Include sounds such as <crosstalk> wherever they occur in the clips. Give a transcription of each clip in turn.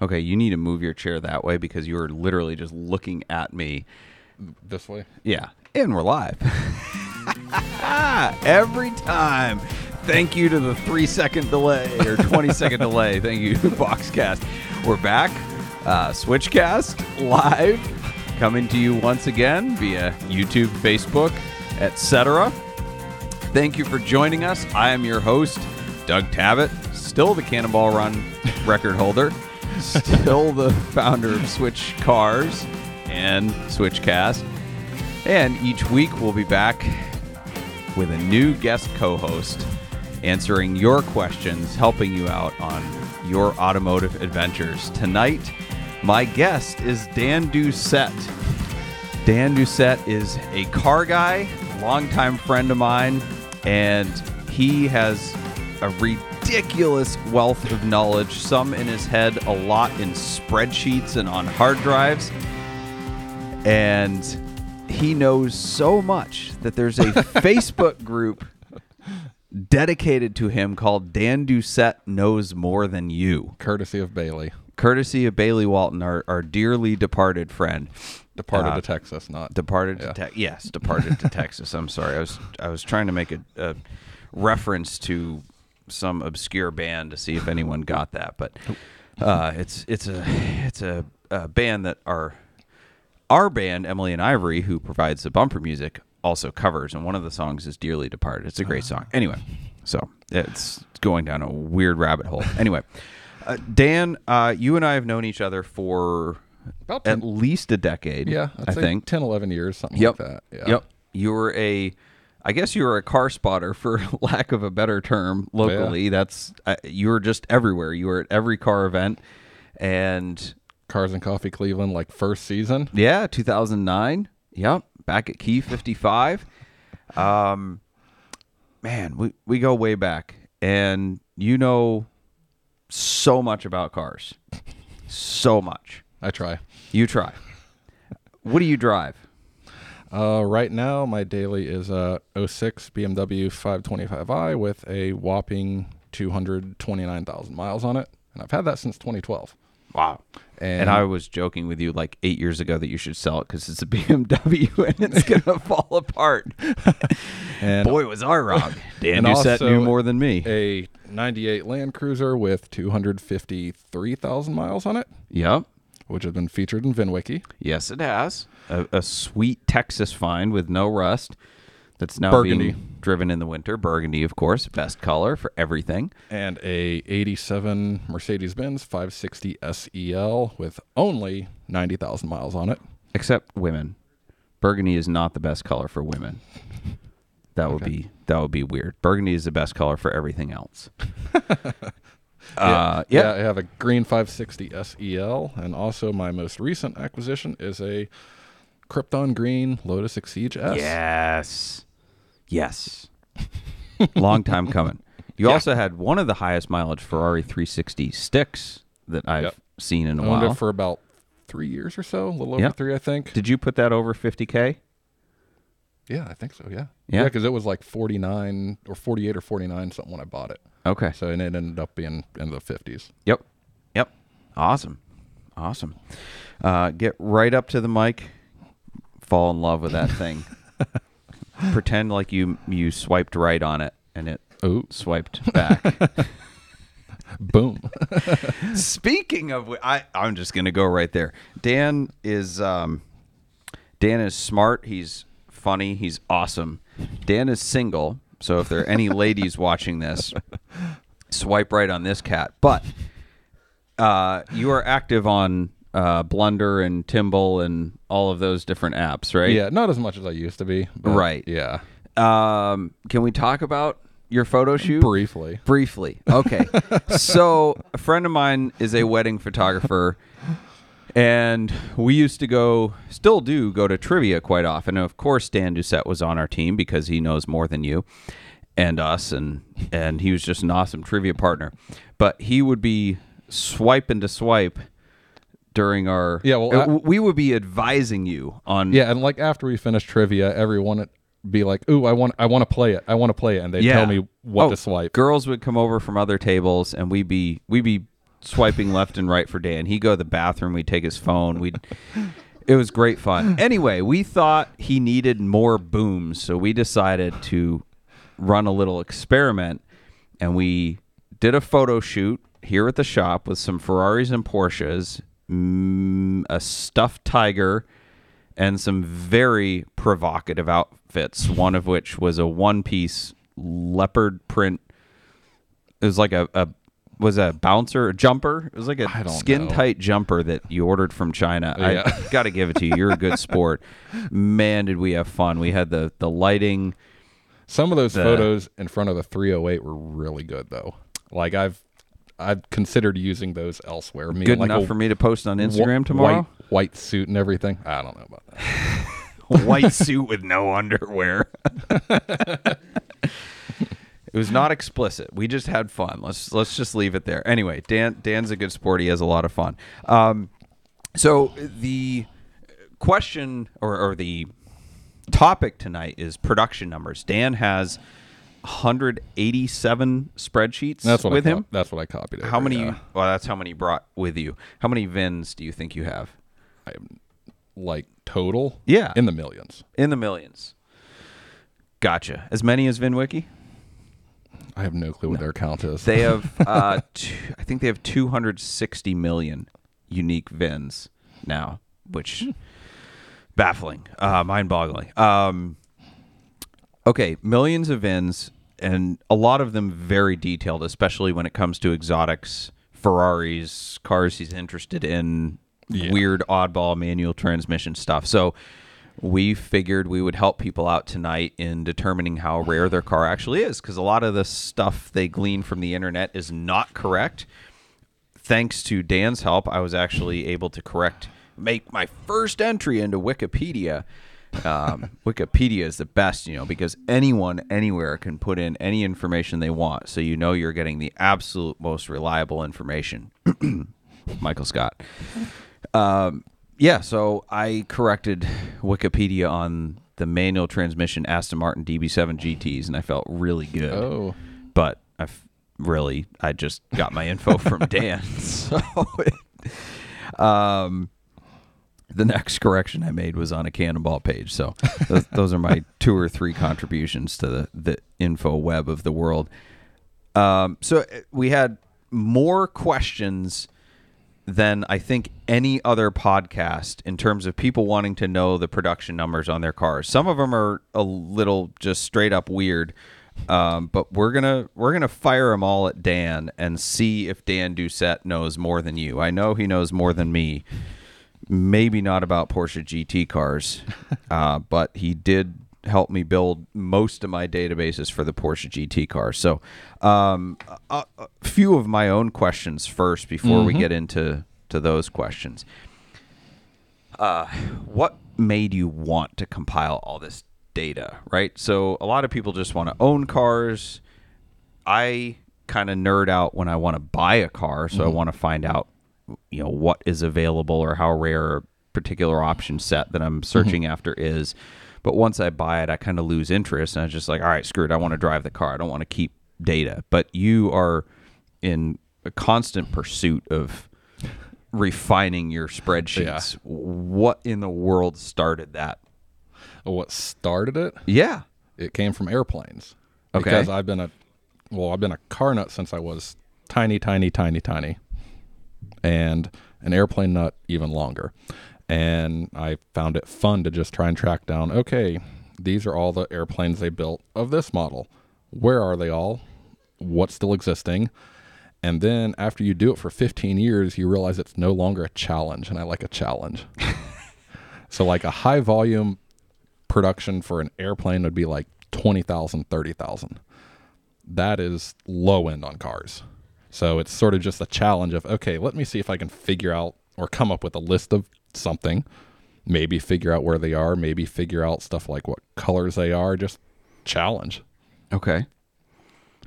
Okay, you need to move your chair that way because you are literally just looking at me. This way. Yeah, and we're live. <laughs> Every time. Thank you to the three second delay or 20 second delay. Thank you, <laughs> Boxcast. We're back. Uh, Switchcast live, coming to you once again via YouTube, Facebook, etc. Thank you for joining us. I am your host, Doug Tabbutt, still the Cannonball Run record holder, still the founder of Switch Cars and Switchcast. And each week we'll be back with a new guest co host answering your questions, helping you out on your automotive adventures. Tonight, my guest is Dan Doucette. Dan Doucette is a car guy, longtime friend of mine, and he has a ridiculous wealth of knowledge, some in his head, a lot in spreadsheets and on hard drives. And he knows so much that there's a <laughs> Facebook group dedicated to him called Dan Doucette Knows More Than You, Courtesy of Bailey. courtesy of Bailey Walton, our, our dearly departed friend. Departed Uh, to Texas, not Departed Yeah. to Texas. Yes, departed to <laughs> Texas. I'm sorry. I was I was trying to make a, a reference to some obscure band to see if anyone got that, but uh, it's it's a it's a, a band that our our band Emily and Ivory, who provides the bumper music, also covers, and one of the songs is "Dearly Departed." It's a great song. Anyway, so it's going down a weird rabbit hole. Anyway, uh, Dan, uh, you and I have known each other for About at least a decade. yeah, I'd I think 10, 11 years, something Yep. like that. Yeah. Yep. You were a, I guess you were a car spotter for <laughs> lack of a better term locally. That's uh, you were just everywhere. You were at every car event, and Cars and Coffee Cleveland, like first season. yeah, 2009. Yep, back at Key 55. Um, man, we we go way back, and you know so much about cars, so much. I try. You try. What do you drive? Uh, right now, my daily is a 06 BMW 525i with a whopping 229,000 miles on it. And I've had that since 2012. Wow. And, And I was joking with you like eight years ago that you should sell it because it's a <laughs> BMW <laughs> and it's gonna <laughs> fall apart. and Boy, was I wrong. Dan Doucette knew more than me. a 98 Land Cruiser with 253,000 miles on it, Yep. Which has been featured in VinWiki. Yes, it has a, a sweet Texas find with no rust. That's now Burgundy. being driven in the winter. Burgundy, of course, best color for everything. and a 87 Mercedes-Benz 560 SEL with only 90,000 miles on it. Except women. Burgundy is not the best color for women. That would be that would be weird. Burgundy is the best color for everything else. <laughs> uh, yeah. I have a green 560 SEL and also my most recent acquisition is a Krypton green Lotus Exige S. Yes. Yes. <laughs> Long time coming. You Yeah. also had one of the highest mileage Ferrari 360 sticks that I've Yep. seen in a while. it for about 3 years or so, a little over Yep. 3 I think. Did you put that over 50k? yeah, I think so, yeah. Yeah? Yeah, cuz it was like 49 or 48 or 49 something when I bought it. Okay. So and it ended up being in the 50s. Yep. Yep. Awesome. Awesome. Uh, get right up to the mic. Fall in love with that <laughs> thing. Pretend like you you swiped right on it and it Oh, swiped back. <laughs> boom. <laughs> Speaking of, I I'm just gonna go right there. Dan is um, Dan is smart. He's funny. He's awesome. Dan is single. So if there are any ladies watching this, swipe right on this cat. But uh, you are active on uh, Blunder and Timble and all of those different apps, right? Yeah, not as much as I used to be. Right. Yeah. Um, can we talk about your photo shoot? Briefly. Briefly. Okay. <laughs> so, a friend of mine is a wedding photographer, and we used to go, still do, go to trivia quite often. And of course, Dan Doucette was on our team because he knows more than you and us, and, and he was just an awesome trivia partner. But he would be swiping to swipe during our. Yeah, well, uh, I- we would be advising you on. Yeah, and like after we finish trivia, everyone would be like, "Ooh, I want, I want to play it. I want to play it," and they Yeah. tell me what Oh, to swipe. Girls would come over from other tables, and we'd be we'd be swiping left and right for Dan. He'd go to the bathroom. We'd take his phone. We'd. It was great fun. <sighs> Anyway, we thought he needed more booms, so we decided to run a little experiment, and we did a photo shoot here at the shop with some Ferraris and Porsches, mm, a stuffed tiger, and some very provocative outfits. One of which was a one-piece leopard print. It was like a, a was a bouncer, a jumper. It was like a skin know. tight jumper that you ordered from China. Yeah. I got to give it to you. You're a good sport. Man, did we have fun. We had the the lighting. Some of those The- photos in front of the 308 were really good though. Like I've I've considered using those elsewhere. Me Good like enough for me to post on wh- Instagram tomorrow. White, white suit and everything. I don't know about that. <laughs> white suit with no underwear. <laughs> it was not explicit. We just had fun. Let's let's just leave it there. Anyway, Dan Dan's a good sport. He has a lot of fun. Um, so the question or, or the topic tonight is production numbers. Dan has 187 spreadsheets That's what with I him. co- That's what I copied. How many? yeah. Well, that's how many brought with you. How many VINs do you think you have? I have, like total? Yeah. in the millions. In the millions. Gotcha. As many as VinWiki? I have no clue what their count is. They have, <laughs> uh, two, I think they have 260 million unique VINs now, which baffling, uh, mind-boggling. Um, okay, millions of VINs, and a lot of them very detailed, especially when it comes to exotics, Ferraris, cars he's interested in, Yeah. weird oddball manual transmission stuff. So we figured we would help people out tonight in determining how rare their car actually is because a lot of the stuff they glean from the internet is not correct thanks to Dan's help, I was actually able to correct, make my first entry into Wikipedia. Um, <laughs> Wikipedia is the best, you know, because anyone anywhere can put in any information they want. So you know you're getting the absolute most reliable information. <clears throat> Michael Scott. Um, yeah, so I corrected Wikipedia on the manual transmission Aston Martin DB7 GTs, and I felt really good oh, but I f- really I just got my info <laughs> from Dan. <laughs> So, um, the next correction I made was on a Cannonball page. So th- <laughs> those are my two or three contributions to the the info web of the world. Um, so uh, we had more questions than I think any other podcast in terms of people wanting to know the production numbers on their cars. Some of them are a little just straight up weird, um, but we're gonna we're gonna fire them all at Dan and see if Dan Doucette knows more than you. I know he knows more than me. Maybe not about Porsche GT cars, <laughs> uh, but he did help me build most of my databases for the Porsche GT car. So, um, a, a few of my own questions first before we get into to those questions. Uh, what made you want to compile all this data? Right. So a lot of people just want to own cars. I kind of nerd out when I want to buy a car, so I want to find out, you know, what is available or how rare a particular option set that I'm searching after is. But once I buy it, I kind of lose interest, and I was just like, all right, screw it. I want to drive the car. I don't want to keep data. But you are in a constant pursuit of refining your spreadsheets. What in the world started that? what started it? Yeah. It came from airplanes. Okay. Because I've been a well, I've been a car nut since I was tiny, tiny, tiny, tiny, and an airplane nut even longer. And I found it fun to just try and track down. Okay, these are all the airplanes they built of this model. Where are they all? What's still existing? And then after you do it for 15 years, you realize it's no longer a challenge, and I like a challenge. <laughs> so like a high volume production for an airplane would be like 20,000, 30,000. That is low end on cars. So it's sort of just a challenge of, okay, let me see if I can figure out or come up with a list of something, maybe figure out where they are, maybe figure out stuff like what colors they are, just challenge. Okay.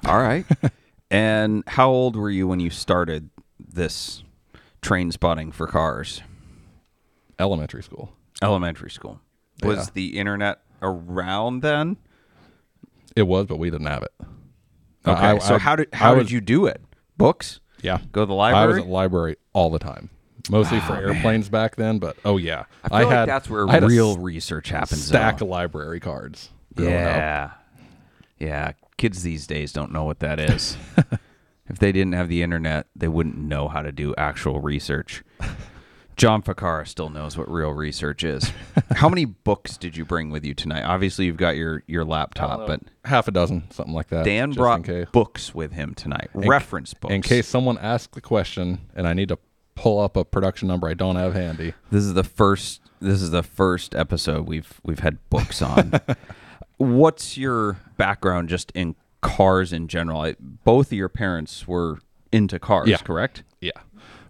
All right. <laughs> and how old were you when you started this train spotting for cars? Elementary school. Elementary school. Was Yeah. the internet around then? It was, but we didn't have it. Okay. I- so I- how did how was- did you do it? Books? Yeah. Go to the library. I was at the library all the time, mostly for airplanes back then. But oh yeah, I feel like had that's where I had real research happens. stack though. library cards. growing up. Yeah. Yeah. Kids these days don't know what that is. <laughs> if they didn't have the internet, they wouldn't know how to do actual research. John Ficara still knows what real research is. <laughs> how many books did you bring with you tonight? Obviously, you've got your, your laptop, uh, but half a dozen, something like that. Dan brought books with him tonight. Reference books. in case someone asks the question and I need to pull up a production number I don't have handy. This is the first. This is the first episode we've we've had books on. <laughs> What's your background just in cars in general? I, both of your parents were into cars, Yeah. correct? Yeah.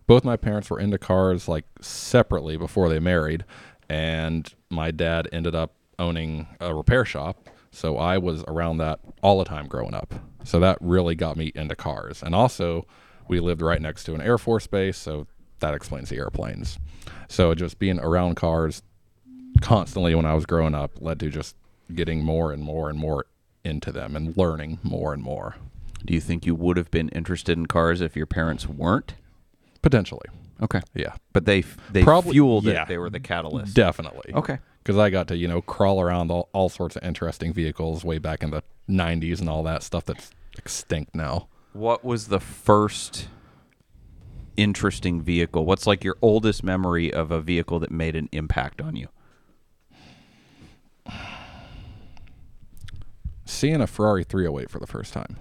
Both my parents were into cars like separately before they married, and my dad ended up owning a repair shop. So I was around that all the time growing up. So that really got me into cars. And also, we lived right next to an Air Force base, so that explains the airplanes. So just being around cars constantly when I was growing up led to just getting more and more and more into them and learning more and more. Do you think you would have been interested in cars if your parents weren't? Potentially. Okay, Yeah. but they they Probably- fueled yeah. it. They were the catalyst. Definitely. Okay. because I got to you know crawl around all, all sorts of interesting vehicles way back in the '90s and all that stuff that's extinct now. What was the first interesting vehicle? What's like your oldest memory of a vehicle that made an impact on you? Seeing a Ferrari 308 for the first time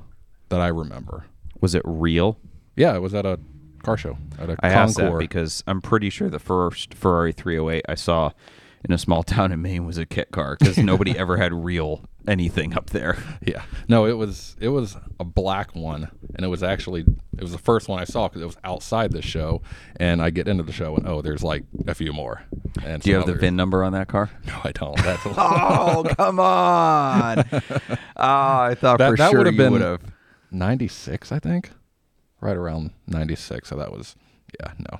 that I remember. Was it real? Yeah, it was at a car show at a I asked that because I'm pretty sure the first Ferrari 308 I saw in a small <laughs> town in Maine was a kit car because nobody <laughs> ever had real anything up there. Yeah, no, it was it was a black one, and it was actually it was the first one I saw because it was outside the show, and I get into the show and oh, there's like a few more. And Do you have the. VIN number on that car? No, I don't. That's a, <laughs> Oh, come on. oh, <laughs> I thought That- for that sure would have you been- would have. 96, I think. Right around 96. So that was, yeah, no.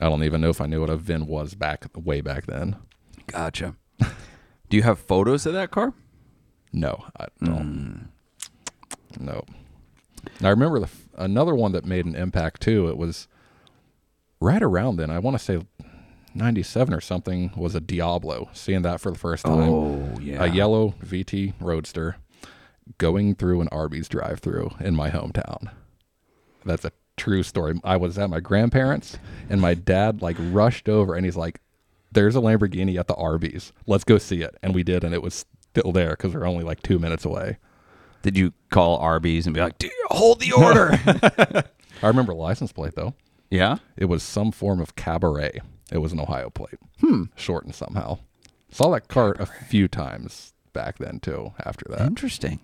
I don't even know if I knew what a VIN was back way back then. Gotcha. <laughs> Do you have photos of that car? No, I don't. Hmm. No. I remember the another one that made an impact too. It was right around then. I want to say 97 or something was a Diablo. Seeing that for the first time. Oh, yeah. A yellow VT Roadster going through an Arby's drive-through in my hometown. That's a true story. I was at my grandparents and my dad like rushed over and he's like, "There's a Lamborghini at the Arby's. Let's go see it." And we did, and it was still there because we're only like two minutes away. Did you call Arby's and be like, "Dude, hold the order? <laughs> I remember license plate though. yeah. It was some form of cabaret. It was an Ohio plate. Hmm. Shortened somehow. Saw that car a few times back then too. After that, Interesting.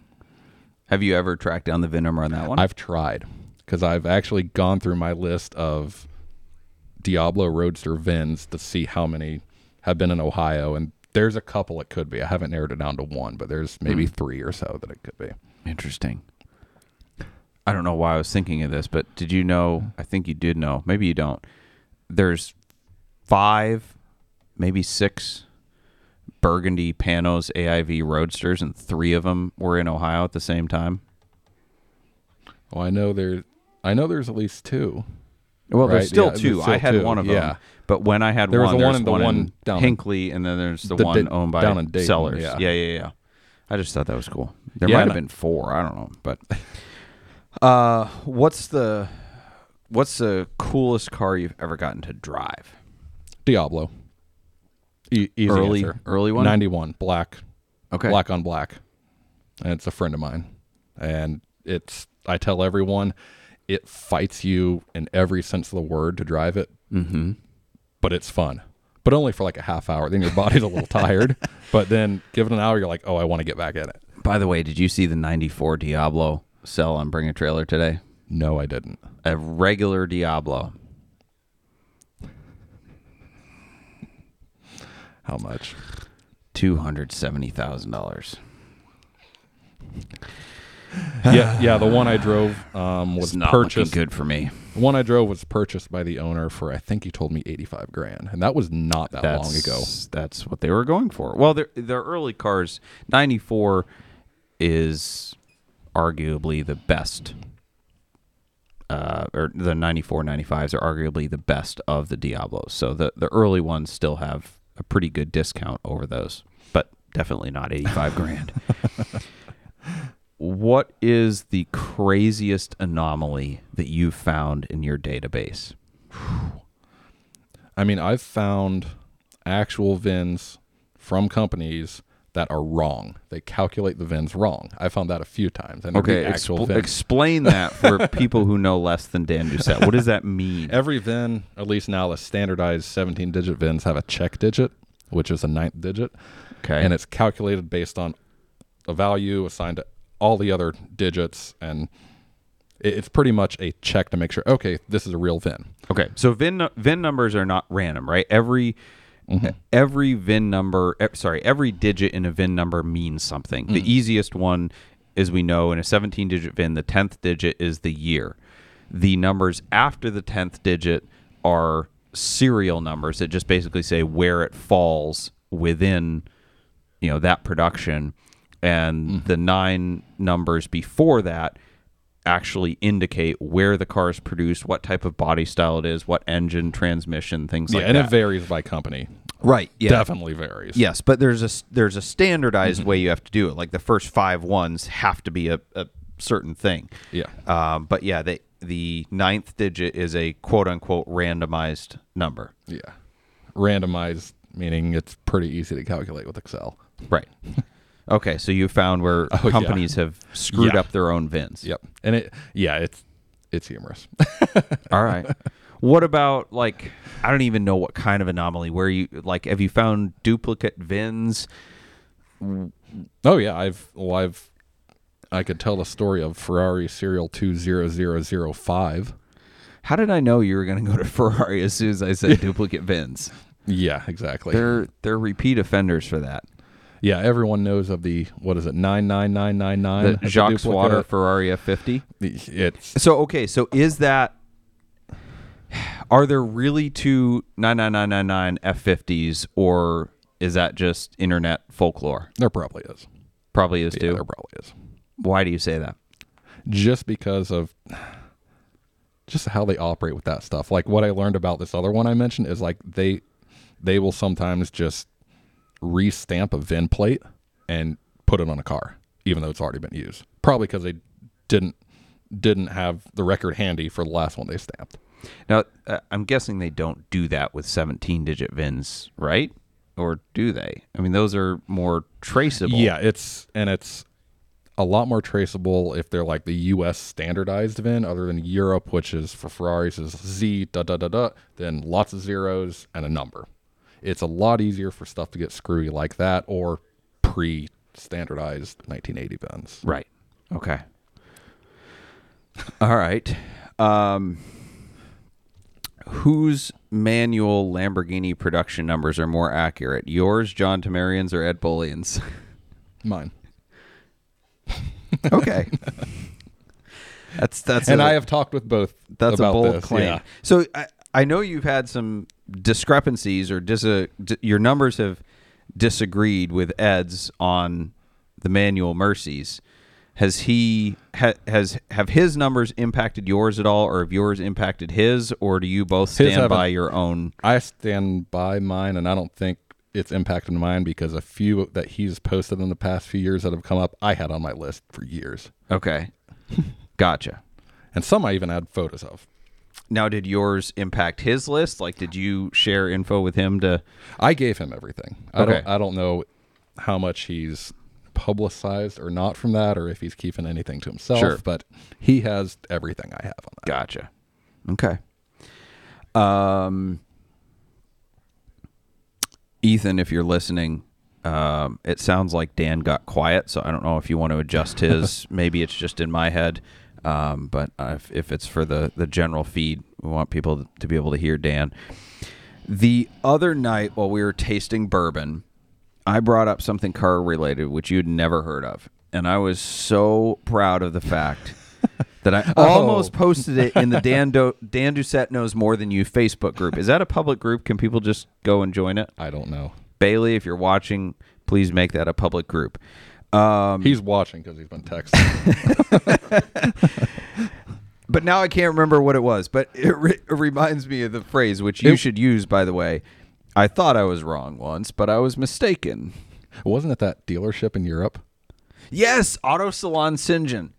Have you ever tracked down the VIN number on that one? I've tried because I've actually gone through my list of Diablo Roadster VINs to see how many have been in Ohio, and there's a couple it could be. I haven't narrowed it down to one, but there's maybe hmm. three or so that it could be. Interesting. I don't know why I was thinking of this, but did you know? I think you did know. Maybe you don't. There's five, maybe six Burgundy Panoz AIV Roadsters, and three of them were in Ohio at the same time. Well, I know there's, I know there's at least two. Well, Right, there's still yeah, there's two. I had two, one of them. yeah. But when I had There was one, the one in the one, one down in- Hinckley, and then there's the, The- one owned by down in Dayton, Sellers. yeah. yeah, yeah, yeah. I just thought that was cool. There Yeah, might have been four. I don't know, but <laughs> uh, what's the what's the coolest car you've ever gotten to drive? Diablo. E- easy Early- answer. early one? 91 black Okay, black on black and it's a friend of mine and it's i tell everyone it fights you in every sense of the word to drive it. Mm-hmm. But it's fun, but only for like a half hour. Then your body's a little tired. <laughs> But then, given an hour, you're like, oh, I want to get back at it. By the way, did you see the 94 Diablo sell on Bring a Trailer today? No, I didn't. A regular Diablo. How much? $270,000 yeah yeah the one i drove um, was It's not purchased good for me. the one i drove was purchased by the owner for i think he told me 85 grand and that was not that long ago That's- That's what they were going for. Well, their their early cars, '94 is arguably the best uh, or the 94 95s are arguably the best of the Diablos. So the, the early ones still have a pretty good discount over those, but definitely not 85 grand. <laughs> What is the craziest anomaly that you've found in your database? <sighs> I mean, I've found actual VINs from companies that are wrong. They calculate the VINs wrong. I found that a few times. And Okay, expl- explain that for <laughs> people who know less than Dan Doucette. What does that mean? Every VIN, at least now, the standardized 17 digit VINs have a check digit, which is a ninth digit. Okay. And it's calculated based on a value assigned to all the other digits. And it's pretty much a check to make sure, okay, this is a real VIN. Okay, so VIN VIN numbers are not random, right? Every mm-hmm. every VIN number, sorry, every digit in a VIN number means something. The mm. easiest one, as we know, in a 17-digit VIN, the 10th digit is the year. The numbers after the 10th digit are serial numbers that just basically say where it falls within you know that production and the nine numbers before that actually indicate where the car is produced, what type of body style it is, what engine, transmission, things Yeah, like and that. And it varies by company. right. Yeah. Definitely varies. Yes, but there's a there's a standardized way you have to do it. Like the first five ones have to be a, a certain thing. Yeah. Um, but yeah, the the ninth digit is a quote unquote randomized number. Yeah. Randomized, meaning it's pretty easy to calculate with Excel. Right. <laughs> okay, so you found where <laughs> Oh, yeah. companies have screwed Yeah. up their own VINs. Yep. And it, yeah, it's, it's humorous. <laughs> All right. What about like I don't even know what kind of anomaly where you like have you found duplicate VINs? oh yeah. I've, well, I've, I could tell the story of Ferrari serial 20005. How did I know you were going to go to <laughs> Ferrari as soon as I said duplicate VINs? Yeah, exactly. They're they're repeat offenders for that. Yeah. Everyone knows of the, what is it? 99999. The Jacques duplicate. Water Ferrari F50. It's, So okay, so is that are there really two 99999 F50s or is that just internet folklore? there probably is. Probably is Yeah, too. there probably is. Why do you say that? just because of just how they operate with that stuff. Like what I learned about this other one I mentioned is like they they will sometimes just restamp a VIN plate and put it on a car, even though it's already been used. Probably because they didn't didn't have the record handy for the last one they stamped. Now, uh, I'm guessing they don't do that with 17 digit VINs, right? Or do they? I mean, those are more traceable. Yeah, it's and it's a lot more traceable if they're like the U.S. standardized VIN, other than Europe, which is for Ferraris is Z da da da da, then lots of zeros and a number. It's a lot easier for stuff to get screwy like that or pre-standardized 1980 VINs. Right. Okay. All right. Um, whose manual Lamborghini production numbers are more accurate? Yours, John Tamarian's, or Ed Bolian's? <laughs> Mine. <laughs> Okay. that's that's And a- I have talked with both. That's about a bold this, claim. yeah. So I, I know you've had some discrepancies or dis- d- your numbers have disagreed with Ed's on the manual Murcies. Has he ha, has have his numbers impacted yours at all, or have yours impacted his, or do you both His stand haven't. by your own? I stand by mine, and I don't think it's impacted mine because a few that he's posted in the past few years that have come up, I had on my list for years, Okay, <laughs> gotcha. and some I even had photos of. Now, did yours impact his list? Like, did you share info with him to? I gave him everything. I Okay. don't. I don't know how much he's publicized or not from that, or if he's keeping anything to himself. Sure. But he has everything I have on that. Gotcha. Okay. Um, Ethan, if you're listening, um, it sounds like Dan got quiet, so I don't know if you want to adjust his. <laughs> Maybe it's just in my head, um, but uh, if, if it's for the the general feed, we want people to be able to hear Dan. The other night while we were tasting bourbon, I brought up something car related, which you'd never heard of, and I was so proud of the fact. <laughs> That I almost posted it in the Dan Do- Dan Doucette knows more than you Facebook group. Is that a public group? Can people just go and join it? I don't know. Bailey, if you're watching, please make that a public group. Um, He's watching because he's been texting. <laughs> but now I can't remember what it was. But it, re- it reminds me of the phrase, which you It- should use, by the way. I thought I was wrong once, but I was mistaken. Wasn't it that dealership in Europe? Yes, Auto Salon. John.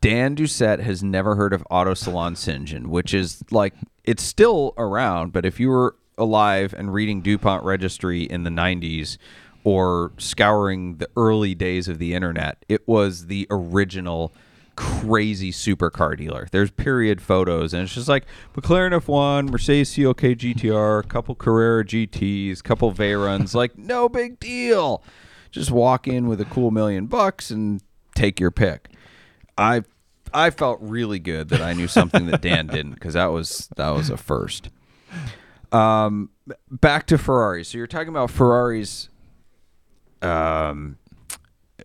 Dan Doucette has never heard of Auto Salon. John, which is like it's still around, but if you were alive and reading DuPont Registry in the 90s or scouring the early days of the internet, it was the original crazy supercar dealer. There's period photos, and it's just like McLaren F1, Mercedes CLK GTR, a couple Carrera GTs, couple Veyrons. like <laughs> no big deal. Just walk in with a cool million bucks and take your pick. I I felt really good that I knew something that Dan <laughs> didn't because that was that was a first. Um, back to Ferrari. So you're talking about Ferraris um,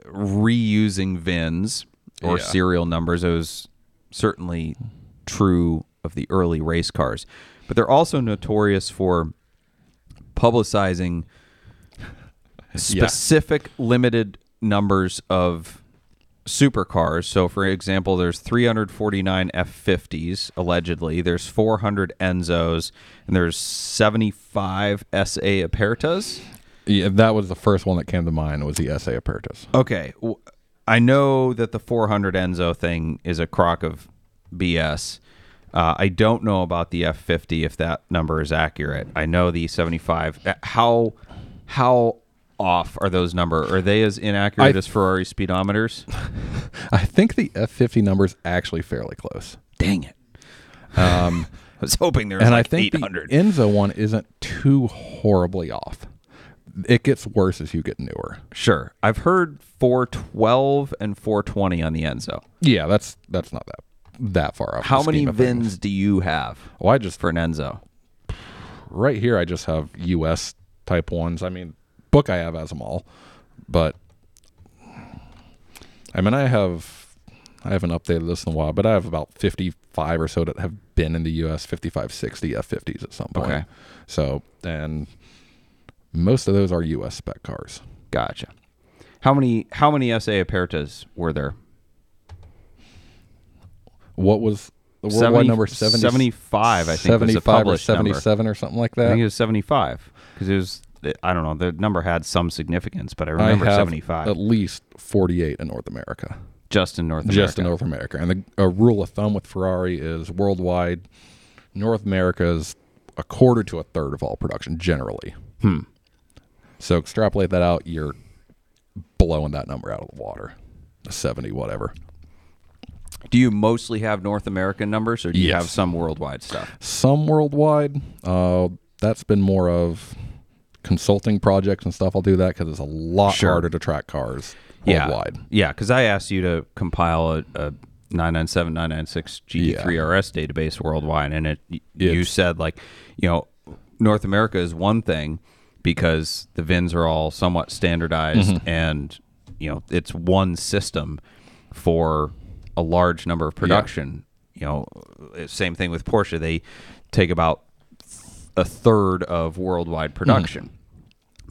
reusing VINs or Yeah. serial numbers. It was certainly true of the early race cars, but they're also notorious for publicizing <laughs> specific limited numbers of supercars. So, for example, there's 349 F50s allegedly. There's 400 Enzos, and there's 75 SA Apertas. Yeah, that was the first one that came to mind. Was the SA Apertas? Okay, I know that the 400 Enzo thing is a crock of BS. Uh, I don't know about the F50 if that number is accurate. I know the 75. Uh, How how off are those number? Are they as inaccurate I- as Ferrari speedometers? <laughs> I think the F50 number is actually fairly close. Dang it! Um, <laughs> I was hoping there was and like I think 800. the Enzo one isn't too horribly off. It gets worse as you get newer. sure, I've heard 412 and 420 on the Enzo. Yeah, that's that's not that that far off. How many. VINs do you have Well, I just for an Enzo? right here. I just have US type ones. I mean, book I have has them all, but I mean, I have I haven't updated this in a while, but I have about fifty five or so that have been in the US 55, 60 F50s at some point. Okay. So and most of those are US spec cars. Gotcha. How many how many SA Apertas were there? What was the worldwide 70 number? 70, 75, I think, was the 75 or published number. 77 or something like that. I think it was 75 because it was I don't know, the number had some significance, but I I remember have 75 at least 48 in North America. just in North America. Just in North America. And the a rule of thumb with Ferrari is worldwide, North America is a quarter to a third of all production generally. Hmm. So extrapolate that out, you're blowing that number out of the water. 70, whatever. Do you mostly have North American numbers or do you Yes. have some worldwide stuff? Some worldwide. Uh, that's been more of consulting projects and stuff. I'll do that because it's a lot Sure. harder to track cars worldwide. Yeah, because I asked you to compile a, a 997, 996 GT3 RS database worldwide, and it you said like, you know, North America is one thing because the VINs are all somewhat standardized, mm-hmm. and you know it's one system for a large number of production. You know, same thing with Porsche; they take about a third of worldwide mm-hmm. production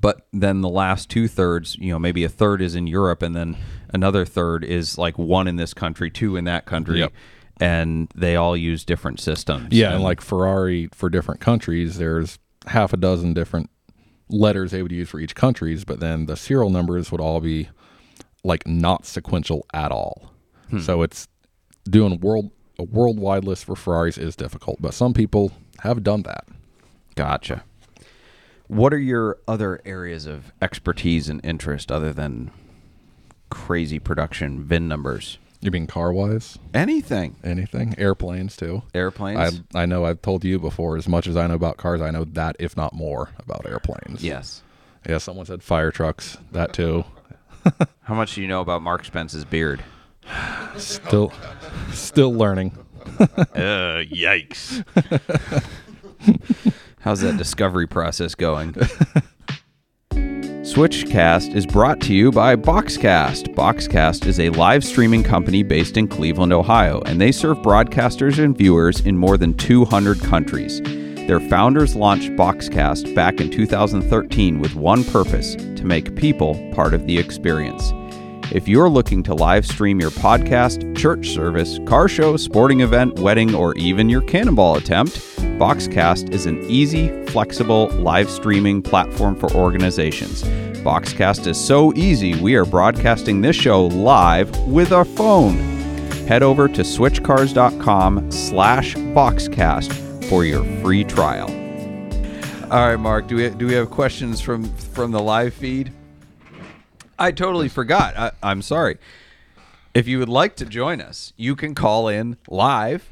but then the last two thirds, you know, maybe a third is in Europe, and then another third is like one in this country, two in that country, Yep. and they all use different systems. Yeah, and like Ferrari for different countries, there's half a dozen different letters they would use for each countries, but then the serial numbers would all be like not sequential at all. Hmm. So it's doing world a worldwide list for Ferraris is difficult, but some people have done that. gotcha. What are your other areas of expertise and interest other than crazy production VIN numbers? You mean car wise? Anything? Anything? Airplanes too. Airplanes? I I know I've told you before. As much as I know about cars, I know that if not more about airplanes. yes. Yeah. Someone said fire trucks. That too. <laughs> How much do you know about Mark Spence's beard? Still, still learning. <laughs> uh, yikes. <laughs> How's that discovery process going? Switchcast is brought to you by Boxcast. Boxcast is a live streaming company based in Cleveland, Ohio, and they serve broadcasters and viewers in more than 200 countries. Their founders launched Boxcast back in 2013 with one purpose to make people part of the experience. If you're looking to live stream your podcast, church service, car show, sporting event, wedding, or even your cannonball attempt, Boxcast is an easy, flexible live streaming platform for organizations. Boxcast is so easy, we are broadcasting this show live with our phone. Head over to switchcars.com slash boxcast for your free trial. All right, Mark, do we, do we have questions from, from the live feed? I totally forgot. I, I'm sorry. If you would like to join us, you can call in live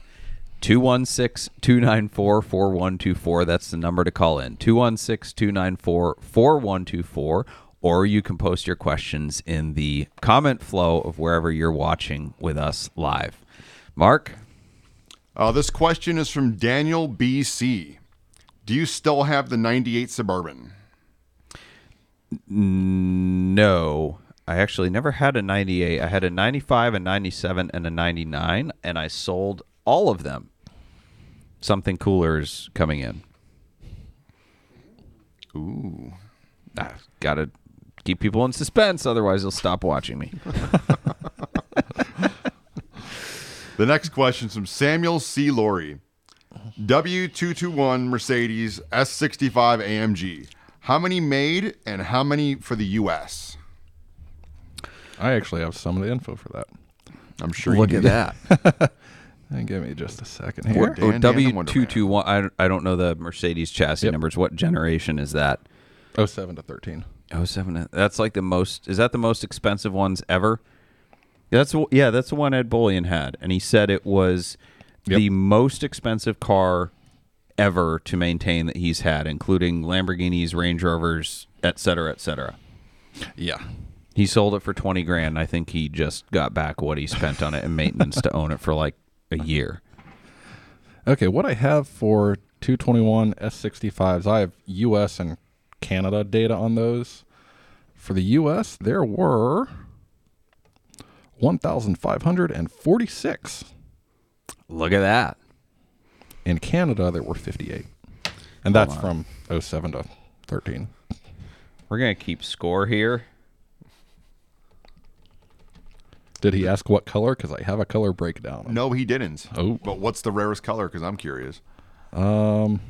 216 294 4124. That's the number to call in 216 294 4124. Or you can post your questions in the comment flow of wherever you're watching with us live. Mark? Uh, this question is from Daniel BC. Do you still have the 98 Suburban? No. I actually never had a 98. I had a 95, a 97, and a 99, and I sold all of them. Something cooler is coming in. Ooh. Ah, gotta keep people in suspense, otherwise they'll stop watching me. <laughs> The next question is from Samuel C. Laurie. W221 Mercedes S65 AMG. How many made and how many for the U.S.? I actually have some of the info for that. I'm sure Look you at that. <laughs> And give me just a second here. Dan- Or W Wonder two Man. two one. I I don't know the Mercedes chassis Yep. numbers. What generation is that? Oh, seven to 13. Oh seven. That's like the most. Is that the most expensive ones ever? Yeah, that's the- yeah. That's the one Ed Bolian had, and he said it was Yep. the most expensive car ever to maintain that he's had, including Lamborghinis, Range Rovers, et cetera, et cetera. Yeah. He sold it for twenty grand. I think he just got back what he spent on it in maintenance to own it for like a year. Okay, what I have for 221 S65s, I have US and Canada data on those. For the US, there were 1,546. Look at that. In Canada, there were 58. And that's from 07 to 13. We're gonna keep score here. Did he ask what color? Because I have a color breakdown. No, he didn't. Oh. But what's the rarest color? Because I'm curious. Um,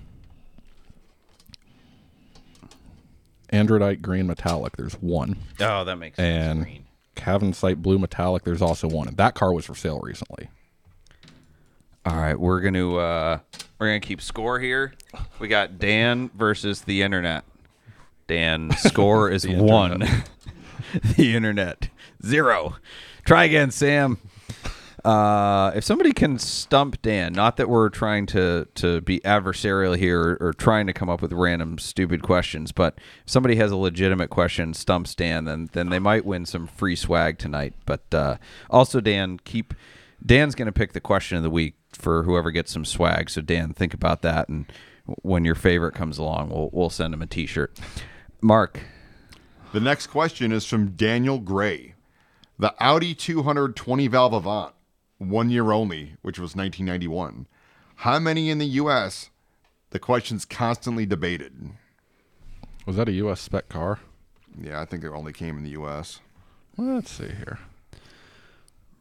Androdite green metallic, there's one. Oh, that makes sense. And Cavansite blue metallic, there's also one. And that car was for sale recently. All right, we're gonna uh, we're gonna keep score here. We got Dan versus the internet. Dan <laughs> score is one. <laughs> the internet zero. Try again, Sam. Uh, if somebody can stump Dan, not that we're trying to to be adversarial here or, or trying to come up with random stupid questions, but if somebody has a legitimate question, stumps Dan, then then they might win some free swag tonight. But uh, also, Dan, keep Dan's going to pick the question of the week for whoever gets some swag. So Dan, think about that, and when your favorite comes along, we'll we'll send him a T-shirt. Mark, The next question is from Daniel Gray. The Audi 220 valve Avant, one year only, which was 1991. How many in the U.S.? The question's constantly debated. Was that a US spec car? Yeah, I think it only came in the U.S. Let's see here.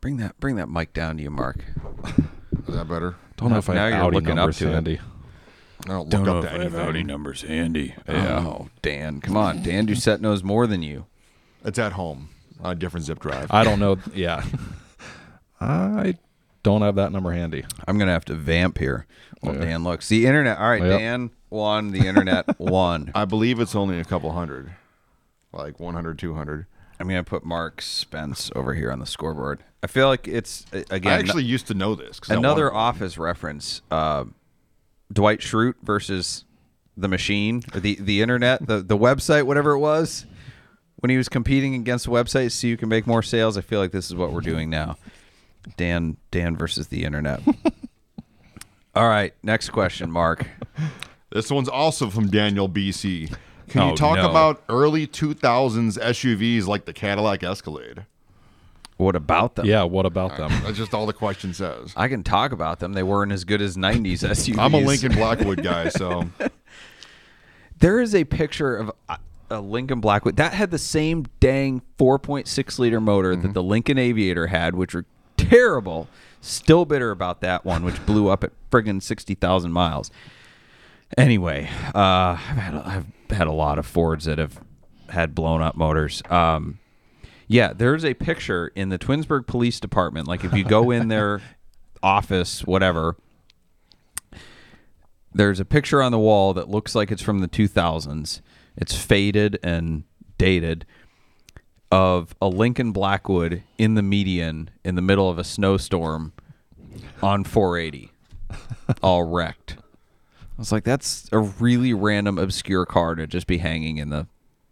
bring that bring that mic down to you, Mark. Is that better? Don't know if I Now have you're Audi looking up numbers to it. handy. I don't look up to anything. numbers handy. Yeah. Oh, Dan, come on, Dan Doucette knows more than you. It's at home on a different zip drive. I don't know. Yeah. <laughs> I don't have that number handy. I'm gonna have to vamp here while Yeah. Dan looks. The internet. All right, Yep. Dan won. The internet <laughs> won. I believe it's only a couple hundred, like 100, 200. I'm gonna put Mark Spence over here on the scoreboard. I feel like it's uh, I again actually used to know this. 'cause I another won. Office reference. Uh, Dwight Schrute versus the machine or the the internet, the the website, whatever it was. When he was competing against websites, so you can make more sales. I feel like this is what we're doing now. Dan Dan versus the internet. <laughs> All right, next question, Mark. This one's also from Daniel BC. Can Oh, you talk no. about early 2000s SUVs like the Cadillac Escalade? What about them? Yeah, what about them? That's just all the question says. I can talk about them. They weren't as good as 90s SUVs. <laughs> I'm a Lincoln Blackwood guy, so <laughs> There is a picture of. Uh, A Lincoln Blackwood that had the same dang 4.6 liter motor that the Lincoln Aviator had, which were terrible. Still bitter about that one, which blew up at friggin' 60,000 miles. Anyway, uh, I've had a, I've had a lot of Fords that have had blown up motors. Um, yeah, there's a picture in the Twinsburg Police Department. Like if you go in their <laughs> office, whatever, there's a picture on the wall that looks like it's from the 2000s. It's faded and dated of a Lincoln Blackwood in the median in the middle of a snowstorm on 480, <laughs> all wrecked. I was like, that's a really random, obscure car to just be hanging in the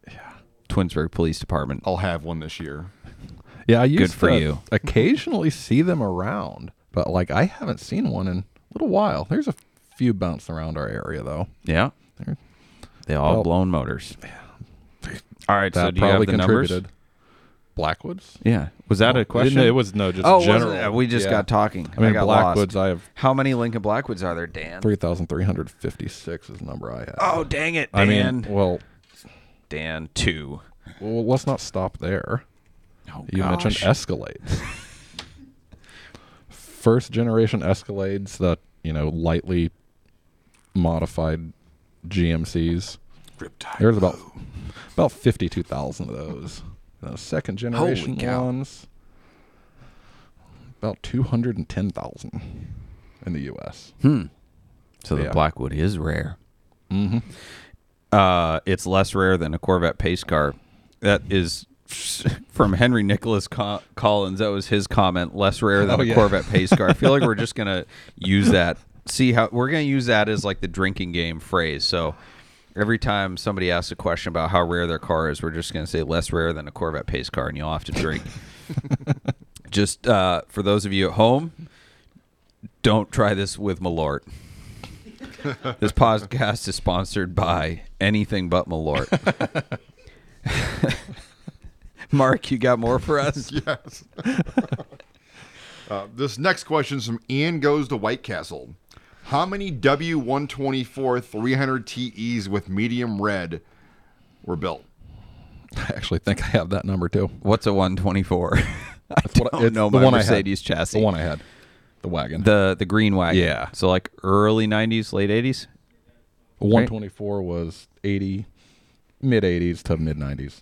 yeah. Twinsburg Police Department. I'll have one this year. <laughs> Yeah, I used for to you. occasionally see them around, but like I haven't seen one in a little while. There's a few bouncing around our area though. Yeah. They're- They all Well- blown motors. Yeah. All right, so do you have probably the numbers? contributed. Blackwoods? Yeah. Was that Oh, a question? It, was no, just oh, wasn't general. we just Yeah. got talking. I mean, got Blackwoods. lost. I have How many Lincoln Blackwoods are there, Dan? three thousand three hundred fifty-six is the number I have. Oh, dang it, Dan. I mean, well, Dan, two. well, let's not stop there. Oh, You mentioned gosh. Escalades. <laughs> First generation Escalades that, you know, lightly modified GMCs. There's about about 52,000 of those. The second generation ones about 210,000 in the US. So the Blackwood is rare. Mhm. Uh, it's less rare than a Corvette pace car. That is from Henry Nicholas Co- Collins. That was his comment. Less rare than Oh, a yeah. Corvette pace car. I feel like we're <laughs> just gonna use that. See how we're gonna use that as like the drinking game phrase. So every time somebody asks a question about how rare their car is, we're just gonna say less rare than a Corvette pace car, and you'll have to drink. <laughs> just uh, for those of you at home, don't try this with Malort. <laughs> this podcast is sponsored by anything but Malort. <laughs> Mark, you got more for us? Yes. uh, this next question is from Ian Goes to White Castle. How many W124 300 TEs with medium red were built? <laughs> I actually think I have that number too. What's a 124? <laughs> I That's I- don't it's know the my one I had. Mercedes chassis. The one I had. The wagon. the the green wagon. Yeah. So like early 90s, late 80s. 124 was 80 mid 80s to mid 90s.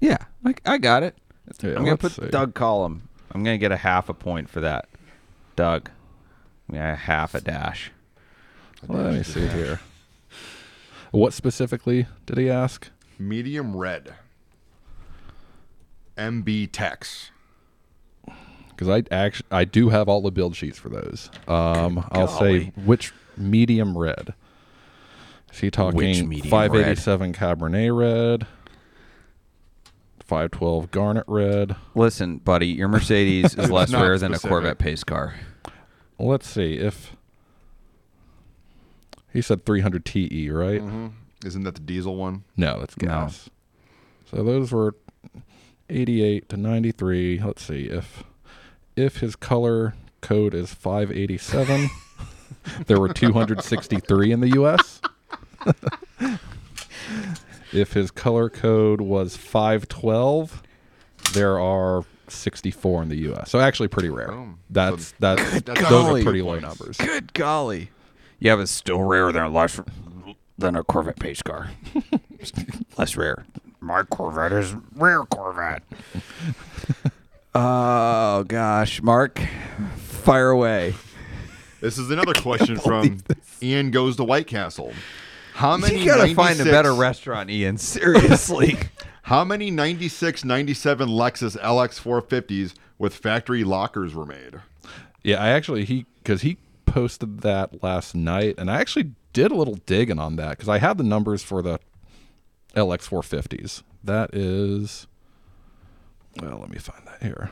Yeah, I, I got it. Yeah, I'm gonna put see. Doug Collum. I'm gonna get a half a point for that. Doug. Yeah, half a dash. Let me see here. What specifically did he ask? Medium red. MB Tex. Because I actually I do have all the build sheets for those. Um, I'll say which medium red. Is he talking 587 Cabernet red, 512 Garnet red? Listen, buddy, your Mercedes <laughs> is less not rare than a. Corvette pace car. Let's see if he said 300 TE, right? Mm-hmm. Isn't that the diesel one? No, that's No. gas. So those were 88 to 93. Let's see if if his color code is 587. <laughs> there were 263 in the US. <laughs> if his color code was 512, there are 64 in the US. So actually pretty rare. Boom. That's that's That's those are pretty low numbers. Good golly. Yeah, but it's still rarer than a less than a Corvette pace car. <laughs> less rare. My Corvette is rare Corvette. <laughs> oh gosh, Mark, fire away. This is another question from Ian Goes to White Castle. How many You gotta find a better restaurant, Ian. Seriously. <laughs> How many 96, 97 Lexus LX 450s with factory lockers were made? Yeah, I actually he because he posted that last night, and I actually did a little digging on that because I had the numbers for the LX 450s. That is, well, let me find that here.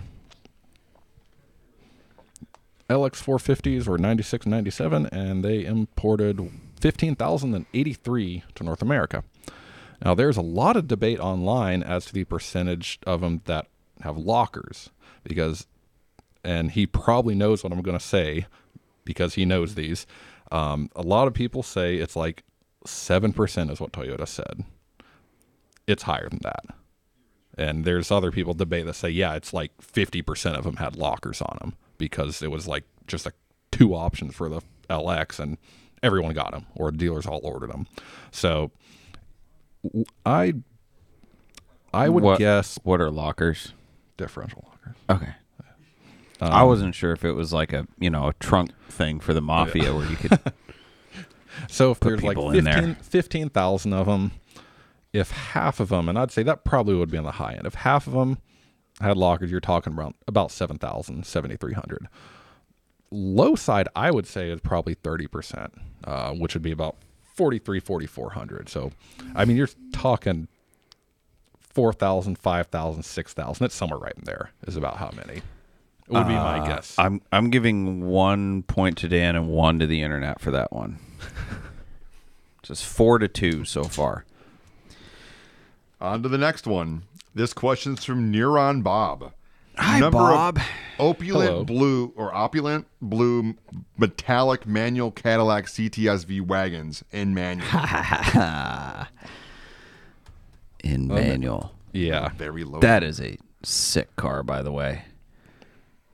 LX 450s were 96, 97, and they imported 15,083 to North America. Now, there's a lot of debate online as to the percentage of them that have lockers because and he probably knows what I'm going to say because he knows these. Um, a lot of people say it's like 7% is what Toyota said. it's higher than that. And there's other people debate that say, yeah, it's like 50% of them had lockers on them because it was like just a two options for the LX and everyone got them or dealers all ordered them. So I I would What- guess What are lockers? differential lockers. Okay. Um, I wasn't sure if it was like a you know a trunk thing for the mafia where you could. <laughs> So if there's like people in there. 15 15,000 of them, if half of them, and I'd say that probably would be on the high end, if half of them had lockers, you're talking around about 7,000, 7,300. Low side, I would say, is probably 30%, uh, which would be about 43, 4,400. So, I mean, you're talking 4,000, 5,000, 6,000. It's somewhere right in there, is about how many. It would be my Uh, guess. I'm I'm giving one point to Dan and one to the internet for that one. <laughs> Just four to two so far. On to the next one. This question's from Neuron Bob. Hi, Number Bob. Of opulent Hello. blue or opulent blue metallic manual Cadillac CTSV wagons in manual. <laughs> In um, manual. yeah. Very low. That is a sick car, by the way.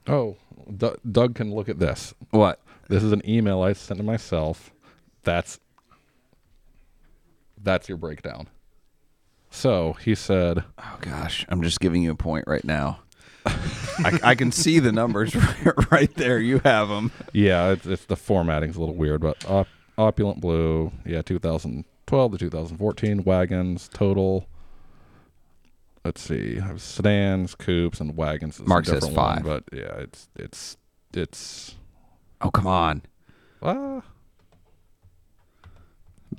Oh, D- Doug can look at this. What? This is an email I sent to myself. That's that's your breakdown. So he said, Oh gosh, I'm just giving you a point right now. I, I can see the numbers <laughs> right there. You have them. "Yeah, it's, it's the formatting's a little weird, but op- opulent blue, yeah, 2012 to 2014 wagons total. Let's see, I have sedans, coupes, and wagons. Mark says different one, five. but yeah, it's it's it's Oh come on, uh,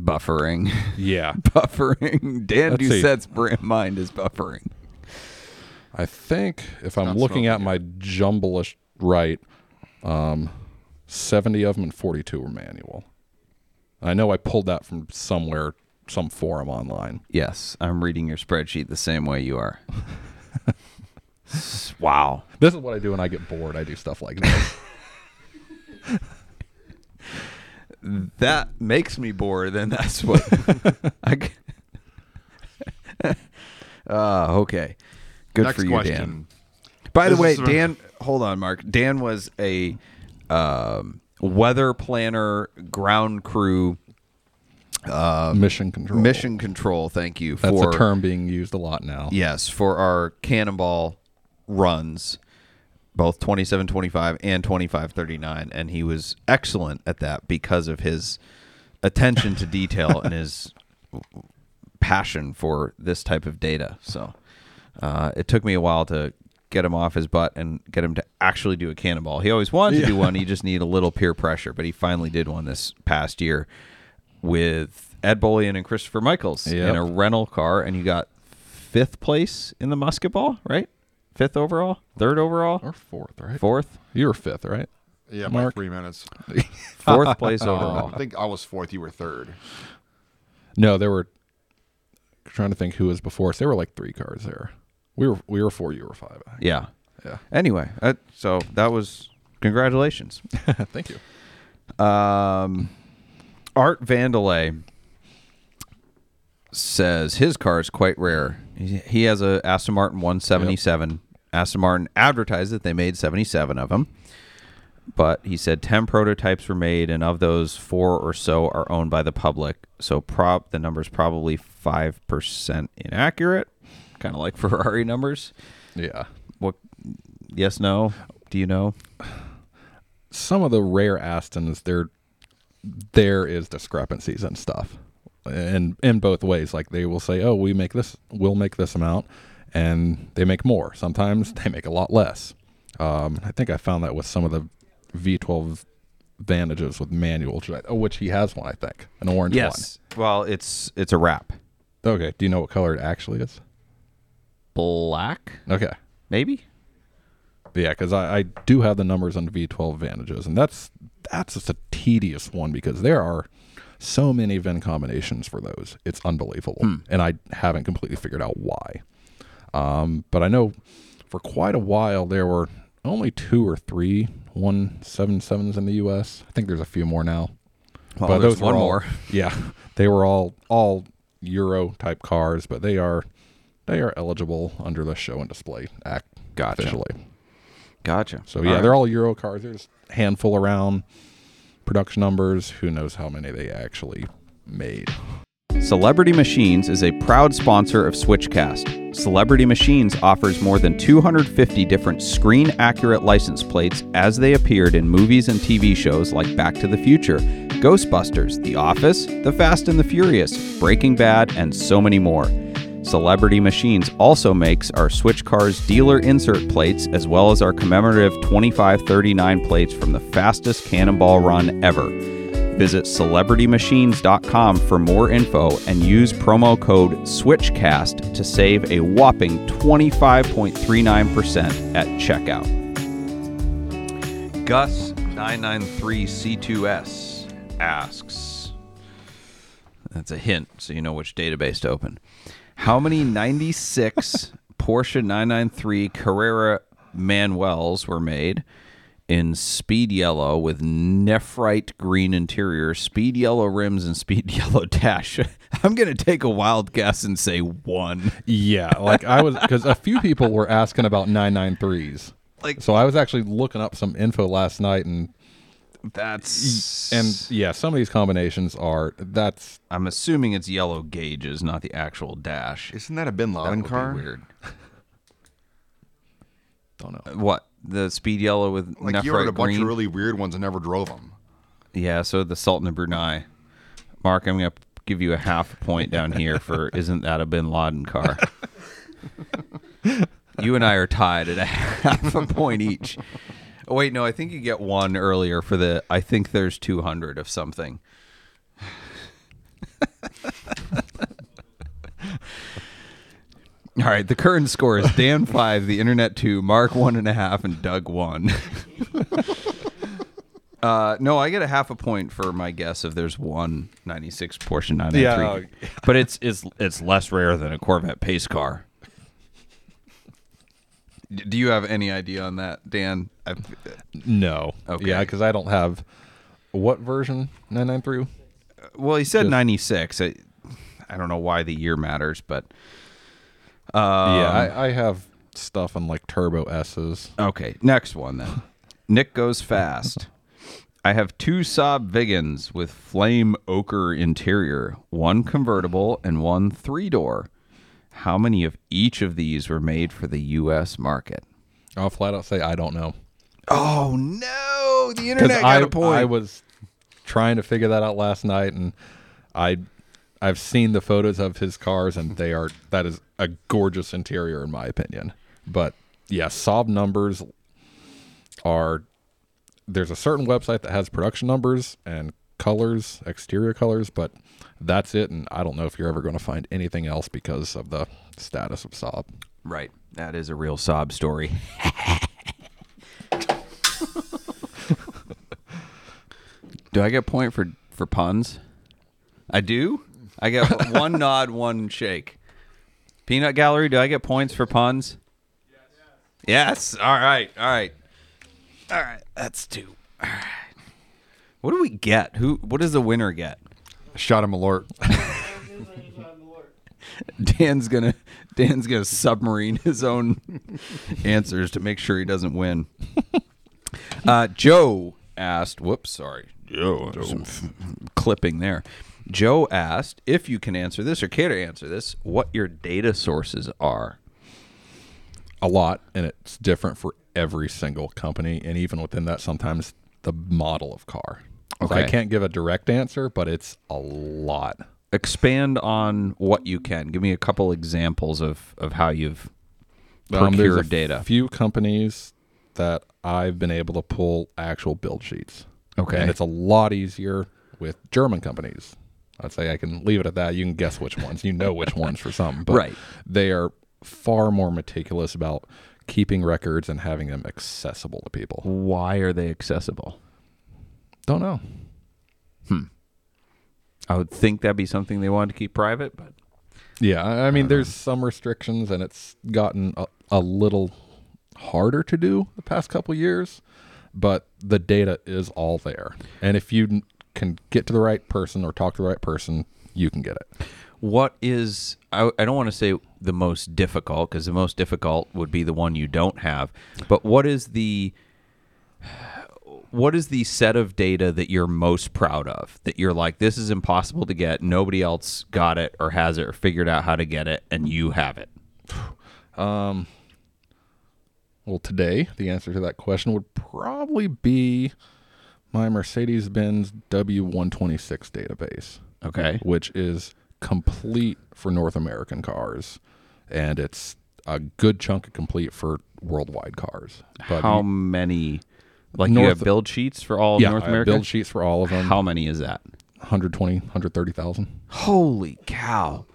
buffering, yeah. <laughs> buffering. Dan. Doucette's brand mind is buffering. I think if I'm not looking at my jumblish right, um, 70 of them and 42 were manual. I know I pulled that from somewhere, some forum online. Yes, I'm reading your spreadsheet the same way you are. <laughs> Wow. This is what I do when I get bored. I do stuff like this. <laughs> That makes me bored, then that's what <laughs> I Uh, okay. Good Next for you, question. Dan. By the way, is from- Dan, hold on, Mark. Dan was a um, weather planner, ground crew, Mission control. mission control. Thank you That's for a term being used a lot now. Yes, for our cannonball runs, both 2725 and 2539. And he was excellent at that because of his attention to detail and his passion for this type of data. So uh, it took me a while to get him off his butt and get him to actually do a cannonball. He always wanted to do one. He just needed a little peer pressure, but he finally did one this past year with Ed Bolian and Christopher Michaels Yep. in a rental car, and you got fifth place in the musket ball, right? Fifth overall, third overall, Or fourth, right? fourth, You were fifth, right? Yeah, by Mark? three minutes. <laughs> fourth place <laughs> overall. I think I was fourth. You were third. No, there were. Trying to think who was before us. There were like three cars there. We were we were four. You were five. Yeah. Yeah. Anyway, so that was congratulations. <laughs> Thank you. Um, Art Vandelay says his car is quite rare. He, he has a Aston Martin 177. Aston Martin advertised that they made 77 of them, but he said 10 prototypes were made, and of those, four or so are owned by the public. So prop the number's probably five percent inaccurate, kind of like Ferrari numbers. Yeah. What? Yes, no. Do you know? some of the rare Astons, there there is discrepancies and stuff, and in both ways. Like they will say, "Oh, we make this, we'll make this amount," and they make more. Sometimes they make a lot less. Um, I think I found that with some of the V12 Vantages with manual, which, oh, which he has one, I think, an orange one. Yes. Well, it's it's a wrap. Okay. Do you know what color it actually is? Black, Okay. maybe. Yeah, because I, I do have the numbers on V12 Vantages, and that's that's just a tedious one because there are so many VIN combinations for those. It's unbelievable, and I haven't completely figured out why. Um, but I know for quite a while there were only two or three one seven sevens in the U.S. I think there's a few more now. Well, but there's those one were all- more. <laughs> Yeah, they were all all Euro type cars, but they are they are eligible under the Show and Display Act Gotcha. officially. Gotcha. So yeah, they're all Euro cars. There's a handful around. Production numbers, who knows how many they actually made. Celebrity Machines is a proud sponsor of Switchcast. Celebrity Machines offers more than 250 different screen accurate license plates as they appeared in movies and TV shows like Back to the Future, Ghostbusters, The Office, The Fast and the Furious, Breaking Bad, and so many more. Celebrity Machines also makes our Switch Cars dealer insert plates as well as our commemorative 2539 plates from the fastest cannonball run ever. Visit celebritymachines.com for more info and use promo code SWITCHCAST to save a whopping 25.39% at checkout. Gus993C2S asks That's a hint so you know which database to open. How many 96 <laughs> Porsche 993 Carrera Manuels were made? in speed yellow with nephrite green interior, speed yellow rims, and speed <laughs> yellow dash. <laughs> I'm gonna take a wild guess and say one. Yeah, like I was because a few people were asking about 993s. Like So I was actually looking up some info last night and that's and yeah, some of these combinations are that's I'm assuming it's yellow gauges, not the actual dash. Isn't that a Bin That Laden would be car? weird. <laughs> don't know. What the speed yellow with Like you heard a nephrite bunch green? of really weird ones and never drove them. Yeah, so the Sultan of Brunei. Mark, I'm going to give you a half a point down here for <laughs> isn't that a bin Laden car? <laughs> you and I are tied at a half a point each. Oh, wait, no, I think you get one earlier for the I think there's 200 of something. All right, the current score is Dan <laughs> five, the Internet two, Mark one and a half, and Doug one. <laughs> Uh, no, I get a half a point for my guess if there's one 96 Porsche 993. Yeah. but it's it's it's less rare than a Corvette pace car. Do you have any idea on that, Dan? I, No. Okay. Yeah, because I don't have what version 993. well, he said Just- 96. I, I don't know why the year matters, but um, yeah, I, I have stuff on like Turbo S's. Okay, next one then. <laughs> Nick goes fast. I have two Saab Viggens with flame ochre interior, one convertible and one three door. How many of each of these were made for the U.S. market? I'll flat out say I don't know. Oh no! The internet I, got a point. I was trying to figure that out last night, and I I've seen the photos of his cars, and they are that is a gorgeous interior in my opinion. But yeah, Saab numbers are there's a certain website that has production numbers and colors, exterior colors, but that's it. And I don't know if you're ever going to find anything else because of the status of Saab. right. That is a real Saab story. <laughs> do I get point for for puns? I do. I get <laughs> one nod, one shake. Peanut Gallery, do I get points for puns? Yes. Yes. All right. All right. All right. That's two. All right. What do we get? Who? What does the winner get? Shot him alert. <laughs> Dan's gonna Dan's gonna submarine his own answers to make sure he doesn't win. Uh, Joe asked. Whoops, sorry, Joe. Some f- clipping there. Joe asked if you can answer this or care to answer this. What your data sources are? a lot and it's different for every single company and even within that sometimes the model of car So i can't give a direct answer but it's a lot Expand on what you can. Give me a couple examples of of how you've Um, there's procured a data. few companies that i've been able to pull actual build sheets Okay. and it's a lot easier with german companies i'd say i can leave it at that you can guess which ones you know which ones for some but Right. they are far more meticulous about keeping records and having them accessible to people Why are they accessible? Don't know Hmm. I would think that'd be something they wanted to keep private, but Yeah, I I mean, there's some restrictions, and it's gotten a, a little harder to do the past couple years, but the data is all there. And if you can get to the right person or talk to the right person, you can get it. What is I, I don't want to say the most difficult because the most difficult would be the one you don't have. But what is the what is the set of data that you're most proud of? That you're like, this is impossible to get. Nobody else got it or has it or figured out how to get it, and you have it. Um Well, today, the answer to that question would probably be my Mercedes Benz W126 database, Okay. which is complete for North American cars. And it's a good chunk of complete for worldwide cars. But how many? Like you have build sheets for all yeah, North America. build sheets for all of them. How many is that? 120, 130,000. Holy cow!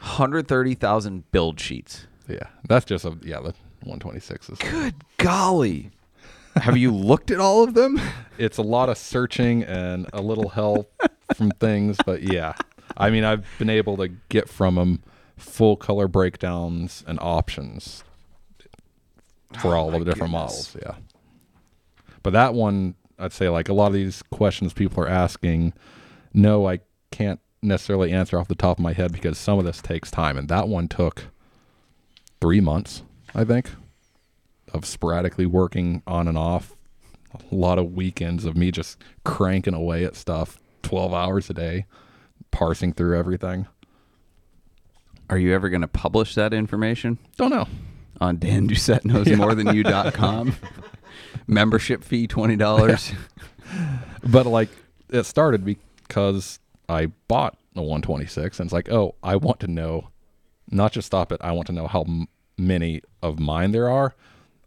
Hundred thirty thousand build sheets. Yeah, that's just a yeah. The 126 is. Good golly! Have you looked at all of them? <laughs> It's a lot of searching and a little help from things, but yeah. I mean, I've been able to get from them full color breakdowns and options for oh all of the different models. Yeah. But that one, I'd say, like a lot of these questions people are asking, no, I can't necessarily answer off the top of my head because some of this takes time. And that one took three months, I think, of sporadically working on and off. A lot of weekends of me just cranking away at stuff 12 hours a day, parsing through everything. Are you ever going to publish that information Don't know. on Dan Doucette knows <laughs> more than you.com? <laughs> Membership fee twenty dollars. <laughs> But like it started because I bought a 126 and it's like, oh, I want to know, not just stop it. I want to know how m- many of mine there are,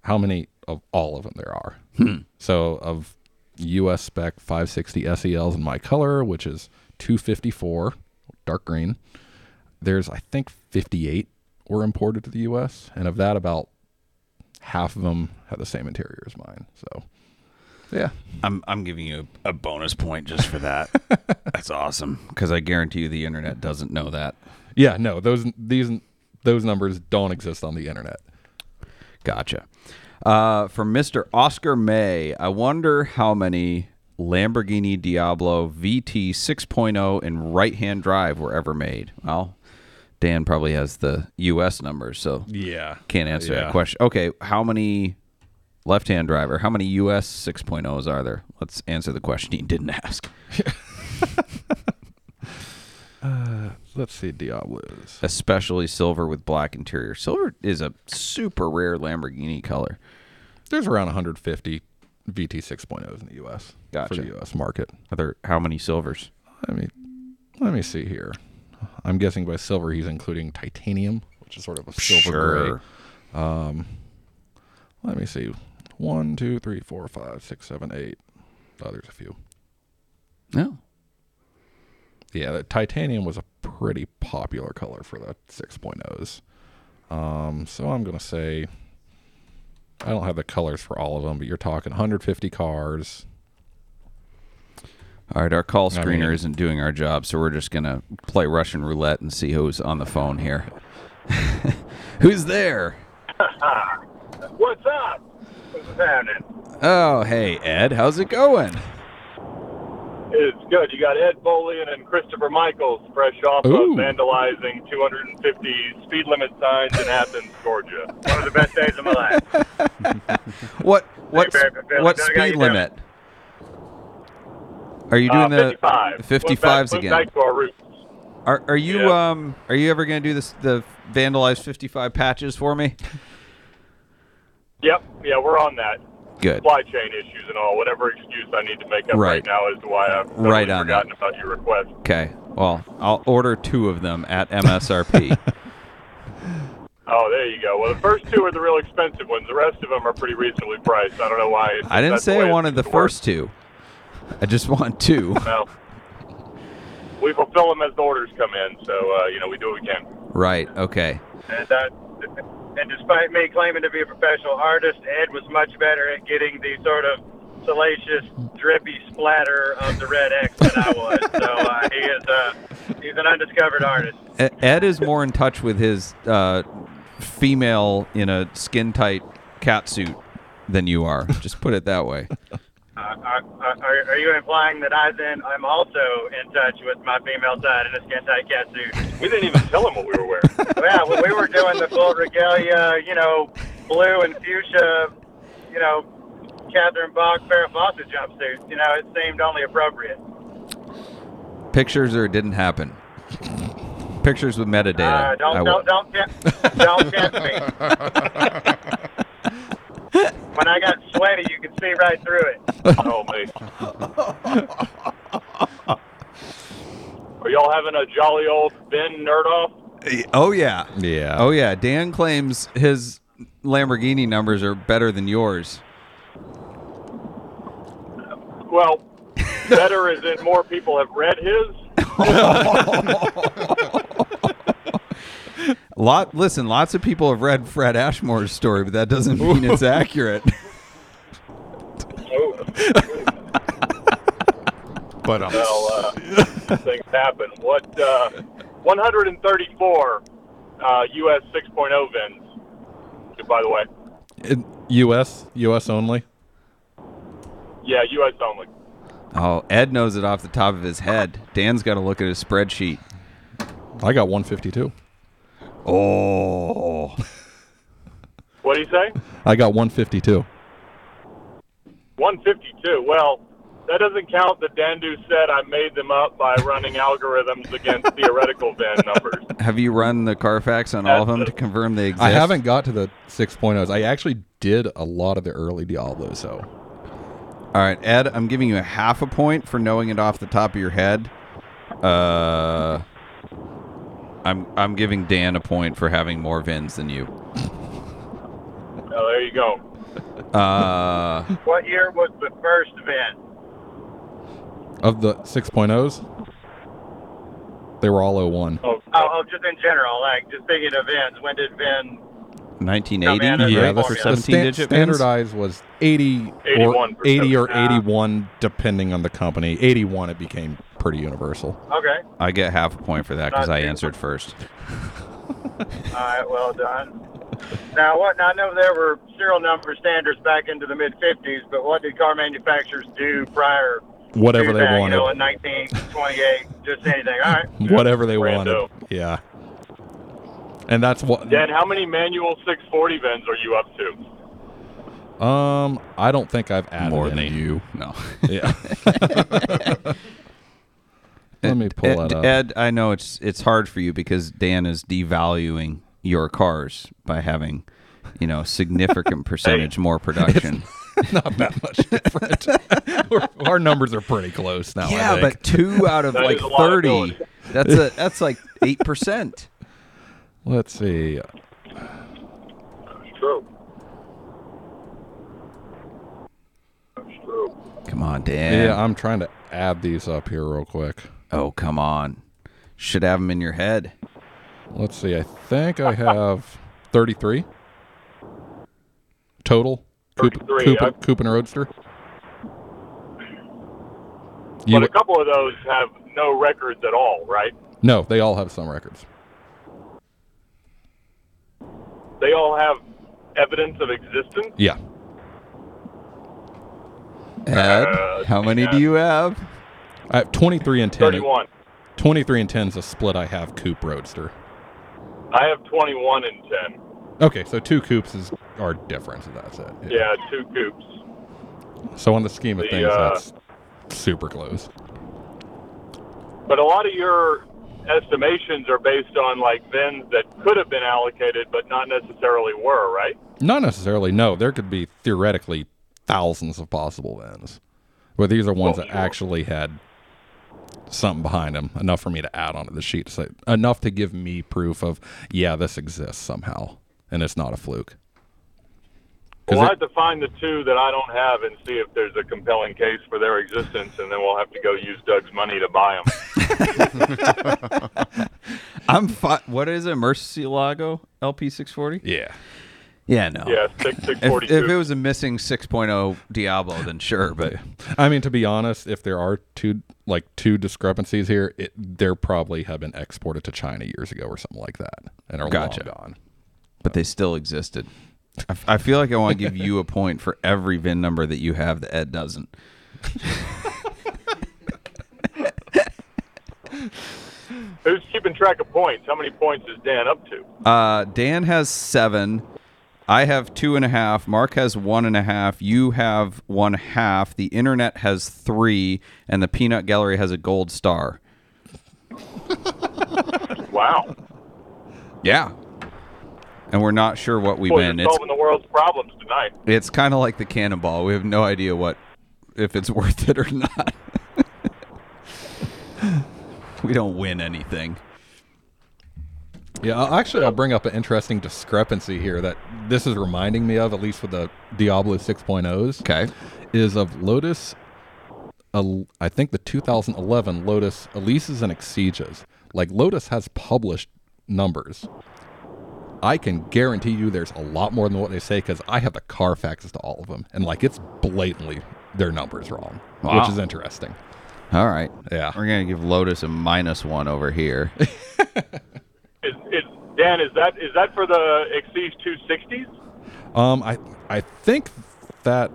how many of all of them there are. Hmm. So of US spec 560 SELs in my color, which is 254, dark green. There's I think 58 were imported to the US, and of that about half of them have the same interior as mine. So yeah. I'm I'm giving you a, a bonus point just for that. <laughs> That's awesome because I guarantee you the internet doesn't know that. Yeah, no, those these those numbers don't exist on the internet. Gotcha. Uh, from Mr. Oscar May, I wonder how many Lamborghini Diablo VT 6.0 and right-hand drive were ever made. Well, Dan probably has the U.S. numbers, so Yeah. can't answer that question. Okay, how many left-hand driver? how many U.S. 6.0s are there? Let's answer the question he didn't ask. <laughs> Uh, let's see Diablos. Especially silver with black interior. Silver is a super rare Lamborghini color. There's around 150 VT 6.0s in the US Gotcha. for the US market. Are there how many silvers? I mean, let me see here. I'm guessing by silver he's including titanium, which is sort of a silver gray. Let me see. One, two, three, four, five, six, seven, eight. Oh, there's a few. No. Yeah, the titanium was a pretty popular color for the 6.0s. Um, so I'm going to say I don't have the colors for all of them, but you're talking 150 cars. All right, our call I screener mean- isn't doing our job, so we're just gonna play Russian roulette and see who's on the phone here. <laughs> who's there? <laughs> What's up? What's happening? Oh, hey Ed, how's it going? It's good. You got Ed Bolian and Christopher Michaels fresh off Ooh. of vandalizing 250 speed limit signs in Athens, Georgia. One of the best days of my life. <laughs> What what Hey, what how you speed doing? limit? Are you doing Uh, the 55. the 55s Went back- went again? Back to our roots. Are are you Yeah. um are you ever gonna do this the vandalized 55 patches for me? Yep. Yeah, we're on that. Good. Supply chain issues and all. Whatever excuse I need to make up Right. right, now as to why I've totally Right on forgotten about your request. Okay. Well, I'll order two of them at MSRP. <laughs> <laughs> Oh, there you go. Well, the first two are the real expensive ones. The rest of them are pretty reasonably priced. I don't know why. It's, I didn't say I wanted the first two. I just want two. Well, we fulfill them as the orders come in, so uh, you know we do what we can. Right. Okay. And, uh, and despite me claiming to be a professional artist, Ed was much better at getting the sort of salacious, drippy splatter of the red X than I was. So uh, he is uh, he's an undiscovered artist. Ed is more in touch with his uh, female in a skin tight cat suit than you are. Just put it that way. Uh, are, are, are you implying that I then I'm also in touch with my female side in this Kentucky cat suit? We didn't even tell him what we were wearing. <laughs> yeah, when we were doing the full regalia, you know, blue and fuchsia, you know, Catherine Bach Farrah Fawcett jumpsuits, you know, it seemed only appropriate. Pictures or it didn't happen? Pictures with metadata. Uh, don't, I don't, don't, tempt, don't tempt me. <laughs> when I got sweaty, you could see right through it. Oh, me. Are y'all having a jolly old VIN nerd off? Oh yeah. Yeah. Oh yeah. Dan claims his Lamborghini numbers are better than yours. Well, better is in more people have read his. <laughs> Lot. Listen, lots of people have read Fred Ashmore's story, but that doesn't mean it's <laughs> accurate. <laughs> But um, well, uh, things happen. What? Uh, 134 uh, US 6.0 VINs. By the way, In U.S. U.S. only. yeah, US only. oh, Ed knows it off the top of his head. Dan's got to look at his spreadsheet. I got 152. Oh. What do you say? I got 152. 152. Well, that doesn't count that Dandu said I made them up by running algorithms against theoretical VIN <laughs> numbers. Have you run the Carfax on all of them to confirm they exist? I haven't got to the 6.0s. I actually did a lot of the early Diablos, so All right, Ed, I'm giving you a half a point for knowing it off the top of your head. Uh, I'm I'm giving Dan a point for having more VINs than you. <laughs> Oh, there you go. Uh, <laughs> What year was the first event? of the 6.0s, they were all 01. Oh, Oh, oh, just in general, like just thinking of Vins. When did Vin? 1980. No, that's Yeah, right. the, for the the 17 stan- digit standardized was 80 or 81 for 80 or 81 depending on the company. 81 it became pretty universal. Okay, I get half a point for that because I too- answered first. <laughs> all right, well done. Now, what? Now, I know there were serial number standards back into the mid '50s, but what did car manufacturers do prior? Whatever to they that, wanted. You know, in 1928, just anything. All right. <laughs> Whatever they Rando. wanted. Yeah. And that's what Dan, how many manual 640 VINs are you up to? um I don't think I've added More than any. you. No. Yeah. <laughs> Let me pull Ed, that up. Ed, I know it's it's hard for you because Dan is devaluing your cars by having, you know, significant <laughs> percentage more production. <laughs> Not that much different. <laughs> Our numbers are pretty close now. I yeah, think. but two out of That like thirty. liability. That's a that's like eight percent. let's see. True. True. Come on, Dan. Yeah, I'm trying to add these up here real quick. Oh, come on. Should have them in your head. Let's see. I think I have 33 total. Coupe, 33, coupe, I- coupe and Roadster. But a couple of those have no records at all, right? no, they all have some records. They all have evidence of existence. Yeah. Ed, Uh, how many yeah. do you have? I have 23 and 10. 31. 23 and 10 is a split I have coupe Roadster. I have 21 and 10. Okay, so two coupes is are different. So that's it. Yeah, two coupes. So on the scheme of The, things, uh, that's super close. But a lot of your estimations are based on like VINs that could have been allocated but not necessarily were, right? Not necessarily. No, there could be theoretically thousands of possible ends, but these are ones Well, that sure. actually had something behind them, enough for me to add onto the sheet, to say, enough to give me proof of yeah, this exists somehow, and it's not a fluke. 'Cause We'll it- have to find the two that I don't have and see if there's a compelling case for their existence, and then we'll have to go use Doug's money to buy them. <laughs> I'm fi- what is it? Murcielago LP640? yeah, Yeah, no. Yeah, six six If, if it was a missing 6.0 Diablo, then sure, but I mean to be honest, if there are two like two discrepancies here, it they're probably have been exported to China years ago or something like that, and are Gotcha. long gone. but they still existed. I, f- I feel like I want to give you a point for every VIN number that you have that Ed doesn't. Who's keeping track of points? How many points is Dan up to? Uh, Dan has seven. I have two and a half. Mark has one and a half. You have one half. The internet has three, and the Peanut Gallery has a gold star. <laughs> Wow. Yeah. And we're not sure what we Boy, win. you're It's solving the world's problems tonight. it's kind of like the cannonball. We have no idea what if it's <laughs> worth it or not. <laughs> we don't win anything. Yeah, I'll- actually, I'll bring up an interesting discrepancy here that this is reminding me of, at least with the Diablo 6.0s. Okay. Is of Lotus, I think the 2011 Lotus Elises and Exiges. Like, Lotus has published numbers. I can guarantee you there's a lot more than what they say because I have the Carfaxes to all of them. And, like, it's blatantly their numbers wrong, Wow. which is interesting. All right. Yeah. We're gonna give Lotus a minus one over here. <laughs> Is, is Dan? Is that is that for the Exige 260s? Um, I I think that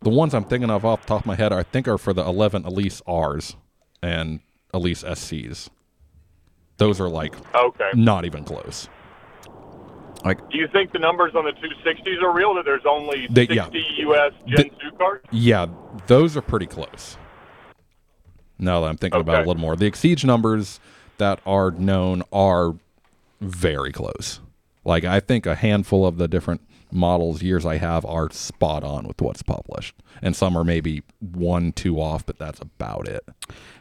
the ones I'm thinking of off the top of my head, I think are for the 11 Elise R's and Elise SCs. Those are like Okay. not even close. like Do you think the numbers on the 260s are real? That there's only They- 60 yeah. U.S. Gen The- 2 cars? Yeah, those are pretty close. Now that I'm thinking about it a little more, the Exige numbers that are known are very close. Like I think a handful of the different models years I have are spot on with what's published, and some are maybe one two off, but that's about it.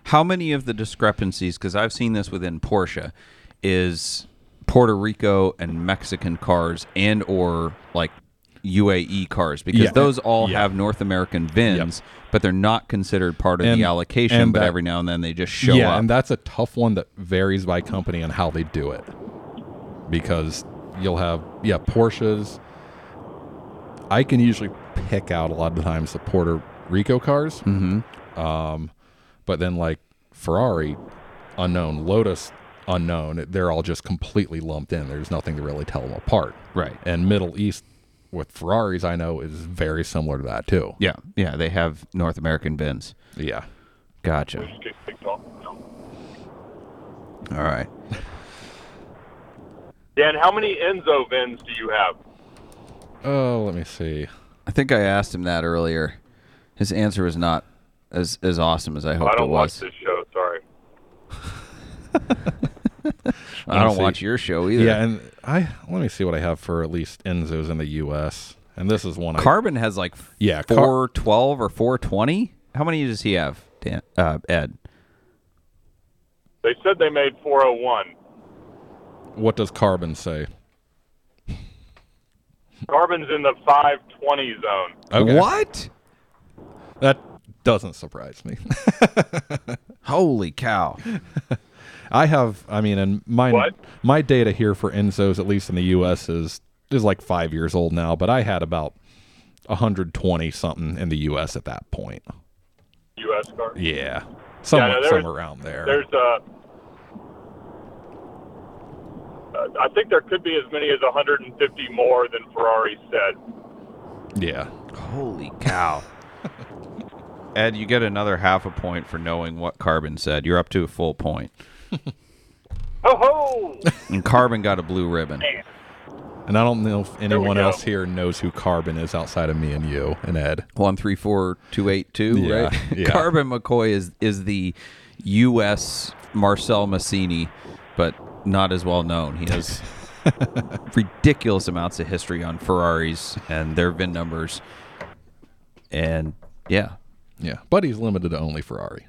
how many of the discrepancies because I've seen this within Porsche is Puerto Rico and Mexican cars and or like UAE cars because Yeah. those all Yeah. have North American VINs, but they're not considered part of And- the allocation. but that- every now and then they just show yeah, up. and that's a tough one that varies by company and how they do it. Because you'll have yeah Porsches. I can usually pick out a lot of the times the Puerto Rico cars. Mm-hmm. Um, but then like Ferrari, unknown. Lotus, unknown. They're all just completely lumped in. There's nothing to really tell them apart. Right. And Middle East with Ferraris, I know is very similar to that too. yeah, yeah, they have North American VINs. Yeah. Gotcha. Just get kicked off. No. All right. Dan, how many Enzo VINs do you have? Oh, let me see. I think I asked him that earlier. His answer was not as as awesome as I hoped I don't it watch was. this show. Sorry. <laughs> I don't see. watch your show either. Yeah, and I let me see what I have for at least Enzos in the U.S. And this is one I Carbon has like Yeah, Car- four twelve or four twenty. How many does he have, Dan? Uh, Ed. They said they made 401. What does Carbon say? Carbon's in the 520 zone. Okay. What? That doesn't surprise me. <laughs> Holy cow! I have, I mean, and my What? my data here for Enzos, at least in the U.S., is is like five years old now. But I had about 120 something in the U.S. at that point. U.S. car. Yeah, somewhere, no, there's- somewhere around there. There's a. Uh, I think there could be as many as 150 more than Ferrari said. Yeah, Holy cow! <laughs> Ed, you get another half a point for knowing what Carbon said. You're up to a full point. <laughs> Ho ho! And Carbon got a blue ribbon. and I don't know if anyone go. else here knows who Carbon is outside of me and you and Ed. One three four two eight two. Yeah, Right. yeah. <laughs> Carbon McCoy is is the U.S. Marcel Massini, but not as well known. He has <laughs> ridiculous amounts of history on Ferraris and their VIN numbers. And yeah, Yeah, but he's limited to only Ferrari.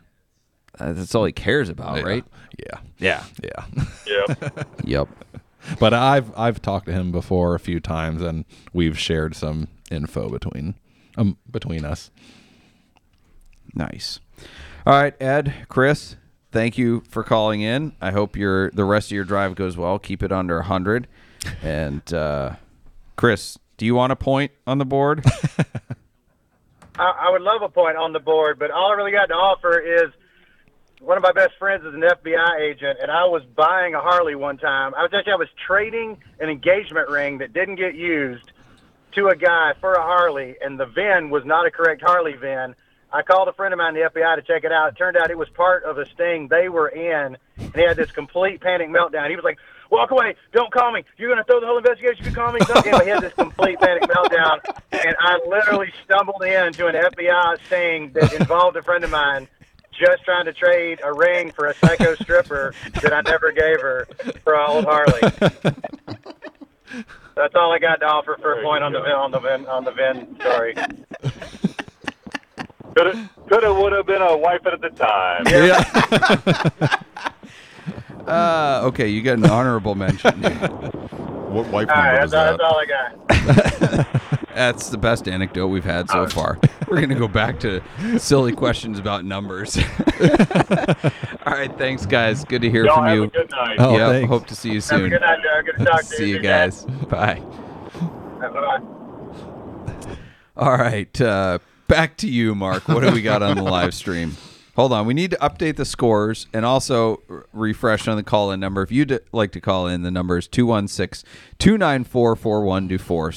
That's all he cares about, Yeah. right? Yeah, Yeah. yeah. yeah. <laughs> Yep. But I've I've talked to him before a few times, and we've shared some info between um between us. Nice. All right, Ed, Chris, thank you for calling in. I hope your the rest of your drive goes well. Keep it under 100. <laughs> And uh, Chris, do you want a point on the board? <laughs> I, I would love a point on the board, but all I really got to offer is one of my best friends is an FBI agent, and I was buying a Harley one time. I was actually I was trading an engagement ring that didn't get used to a guy for a Harley, and the VIN was not a correct Harley VIN. I called a friend of mine, in the FBI, to check it out. It turned out it was part of a sting they were in, and he had this complete panic meltdown. He was like, "Walk away! Don't call me! You're gonna throw the whole investigation if you call me." Don't. Anyway, he had this complete panic meltdown, and I literally stumbled into an FBI sting that involved a friend of mine just trying to trade a ring for a psycho stripper that I never gave her for an old Harley. That's all I got to offer for a point on the VIN, on the VIN, on the VIN story. Could have, could have, would have been a wife at the time. <laughs> Uh, okay, you got an honorable mention. <laughs> What wife All number right, was that's, that? that's all I got. <laughs> That's the best anecdote we've had so far. <laughs> We're gonna go back to silly questions about numbers. <laughs> All right, thanks guys. Good to hear Y'all from have you. a good night. Oh, yep, thanks. hope to see you Have a soon. good night, Joe. Good to talk to you. See you See ya. guys. Bye. Bye-bye. All right, uh, back to you, Mark. What do we got on the <laughs> live stream? Hold on, we need to update the scores and also r- refresh on the call in number. If you'd like to call in, the number is 216 294 4124.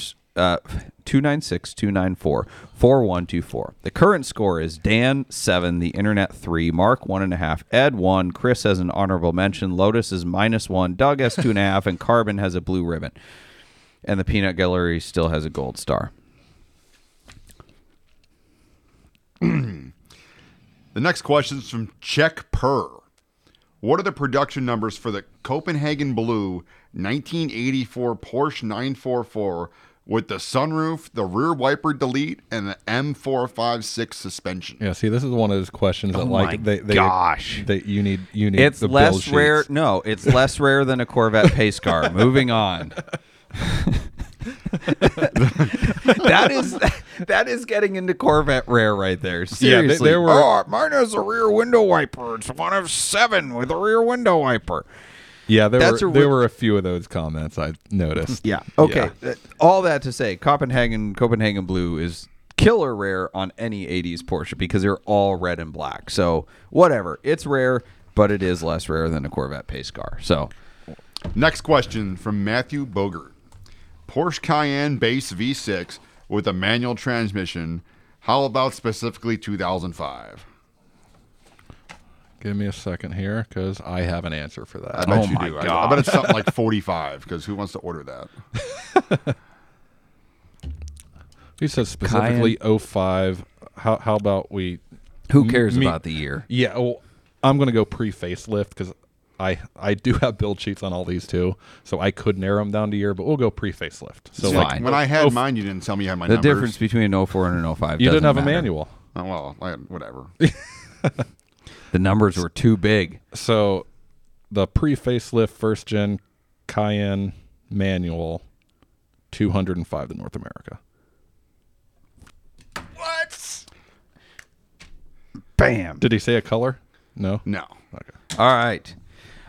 Uh, 296 294 4124. The current score is Dan 7, the internet 3, Mark 1.5, Ed 1, Chris has an honorable mention, Lotus is minus 1, Doug has 2.5, and and Carbon has a blue ribbon. And the Peanut Gallery still has a gold star. <clears throat> The next question is from Czech Per. What are the production numbers for the Copenhagen Blue 1984 Porsche 944 with the sunroof, the rear wiper delete, and the M456 suspension? Yeah, see, this is one of those questions that Oh like my they, they gosh. they you need you need It's the build less rare. sheets. No, it's <laughs> less rare than a Corvette pace car. Moving on. <laughs> that is that is getting into Corvette rare right there. they- Seriously. there were- oh, mine has a rear window wiper. It's one of seven with a rear window wiper. Yeah, there That's were a there were a few of those comments I noticed. Yeah. Okay. Uh, All that to say, Copenhagen Copenhagen Blue is killer rare on any 80s Porsche because they're all red and black. So whatever, it's rare, but it is less rare than a Corvette pace car. So Next question from Matthew Bogert. Porsche Cayenne base V6 with a manual transmission. How about specifically 2005? Give me a second here because I have an answer for that. I bet Oh you my do. I, I bet it's something like 45 because who wants to order that? <laughs> He says specifically 05. How how about we? who cares me- about the year? Yeah, well, I'm gonna go pre facelift because I I do have build sheets on all these too, so I could narrow them down to year, but we'll go pre facelift. So It's like fine. When I had Oh, mine, you didn't tell me you had my The numbers. difference between an 04 and an 05 you didn't doesn't have a manual, Oh, well, I, whatever. <laughs> The numbers were too big. so the pre facelift first gen Cayenne manual, 205 in North America. What? Bam. Did he say a color? No. No. Okay. All right.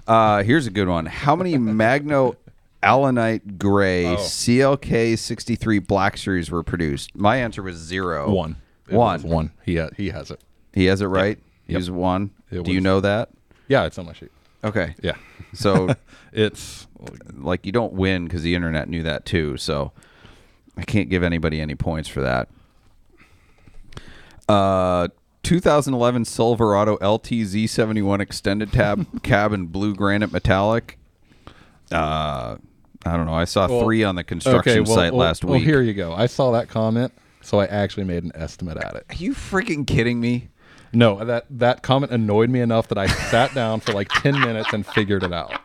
Uh, here's a good one. How many <laughs> Magno Allanite Gray Oh. CLK 63 Black Series were produced? My answer was zero. One. It One. one. He ha- he has it. He has it right. Yep. was one. It Do you know that? Yeah, it's on my sheet. Okay. Yeah. <laughs> So, <laughs> It's like, you don't win because the internet knew that too. So, I can't give anybody any points for that. Uh, 2011 Silverado LT Z71 extended tab <laughs> cab in blue granite metallic. Uh, I don't know. I saw Well, three on the construction well, site well, last well, week. here you go. I saw that comment, so I actually made an estimate at it. Are you freaking kidding me? No, that that comment annoyed me enough that I sat down for like 10 minutes and figured it out.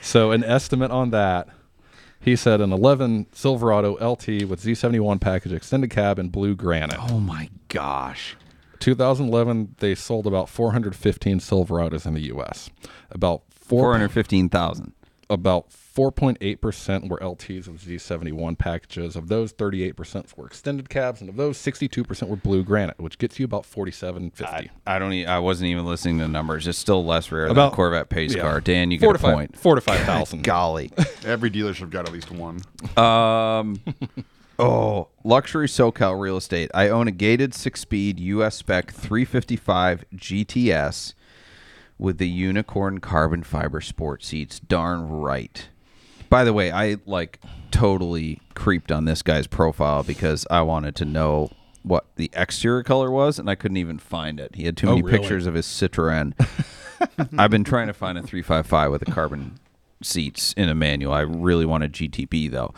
So an estimate on that, he said an 11 Silverado LT with Z71 package extended cab in blue granite. Oh my gosh. 2011 they sold about 415 Silverados in the US. About 4 415,000. about 4.8% were LTs of Z71 packages. Of those, 38% were extended cabs, and of those, 62% were blue granite, which gets you about 4750. I don't. E- I wasn't even listening to the numbers. It's still less rare than About- a Corvette pace yeah. car. Dan, you four get to a five, point. Four to 5,000. <laughs> Golly. Every dealership got at least one. Um. <laughs> oh, luxury SoCal real estate. I own a gated six-speed US spec 355 GTS with the unicorn carbon fiber sport seats. Darn right. By the way, I like totally creeped on this guy's profile because I wanted to know what the exterior color was, and I couldn't even find it. He had too Oh, many really? pictures of his Citroen. <laughs> I've been trying to find a 355 with the carbon seats in a manual. I really want a GTB though.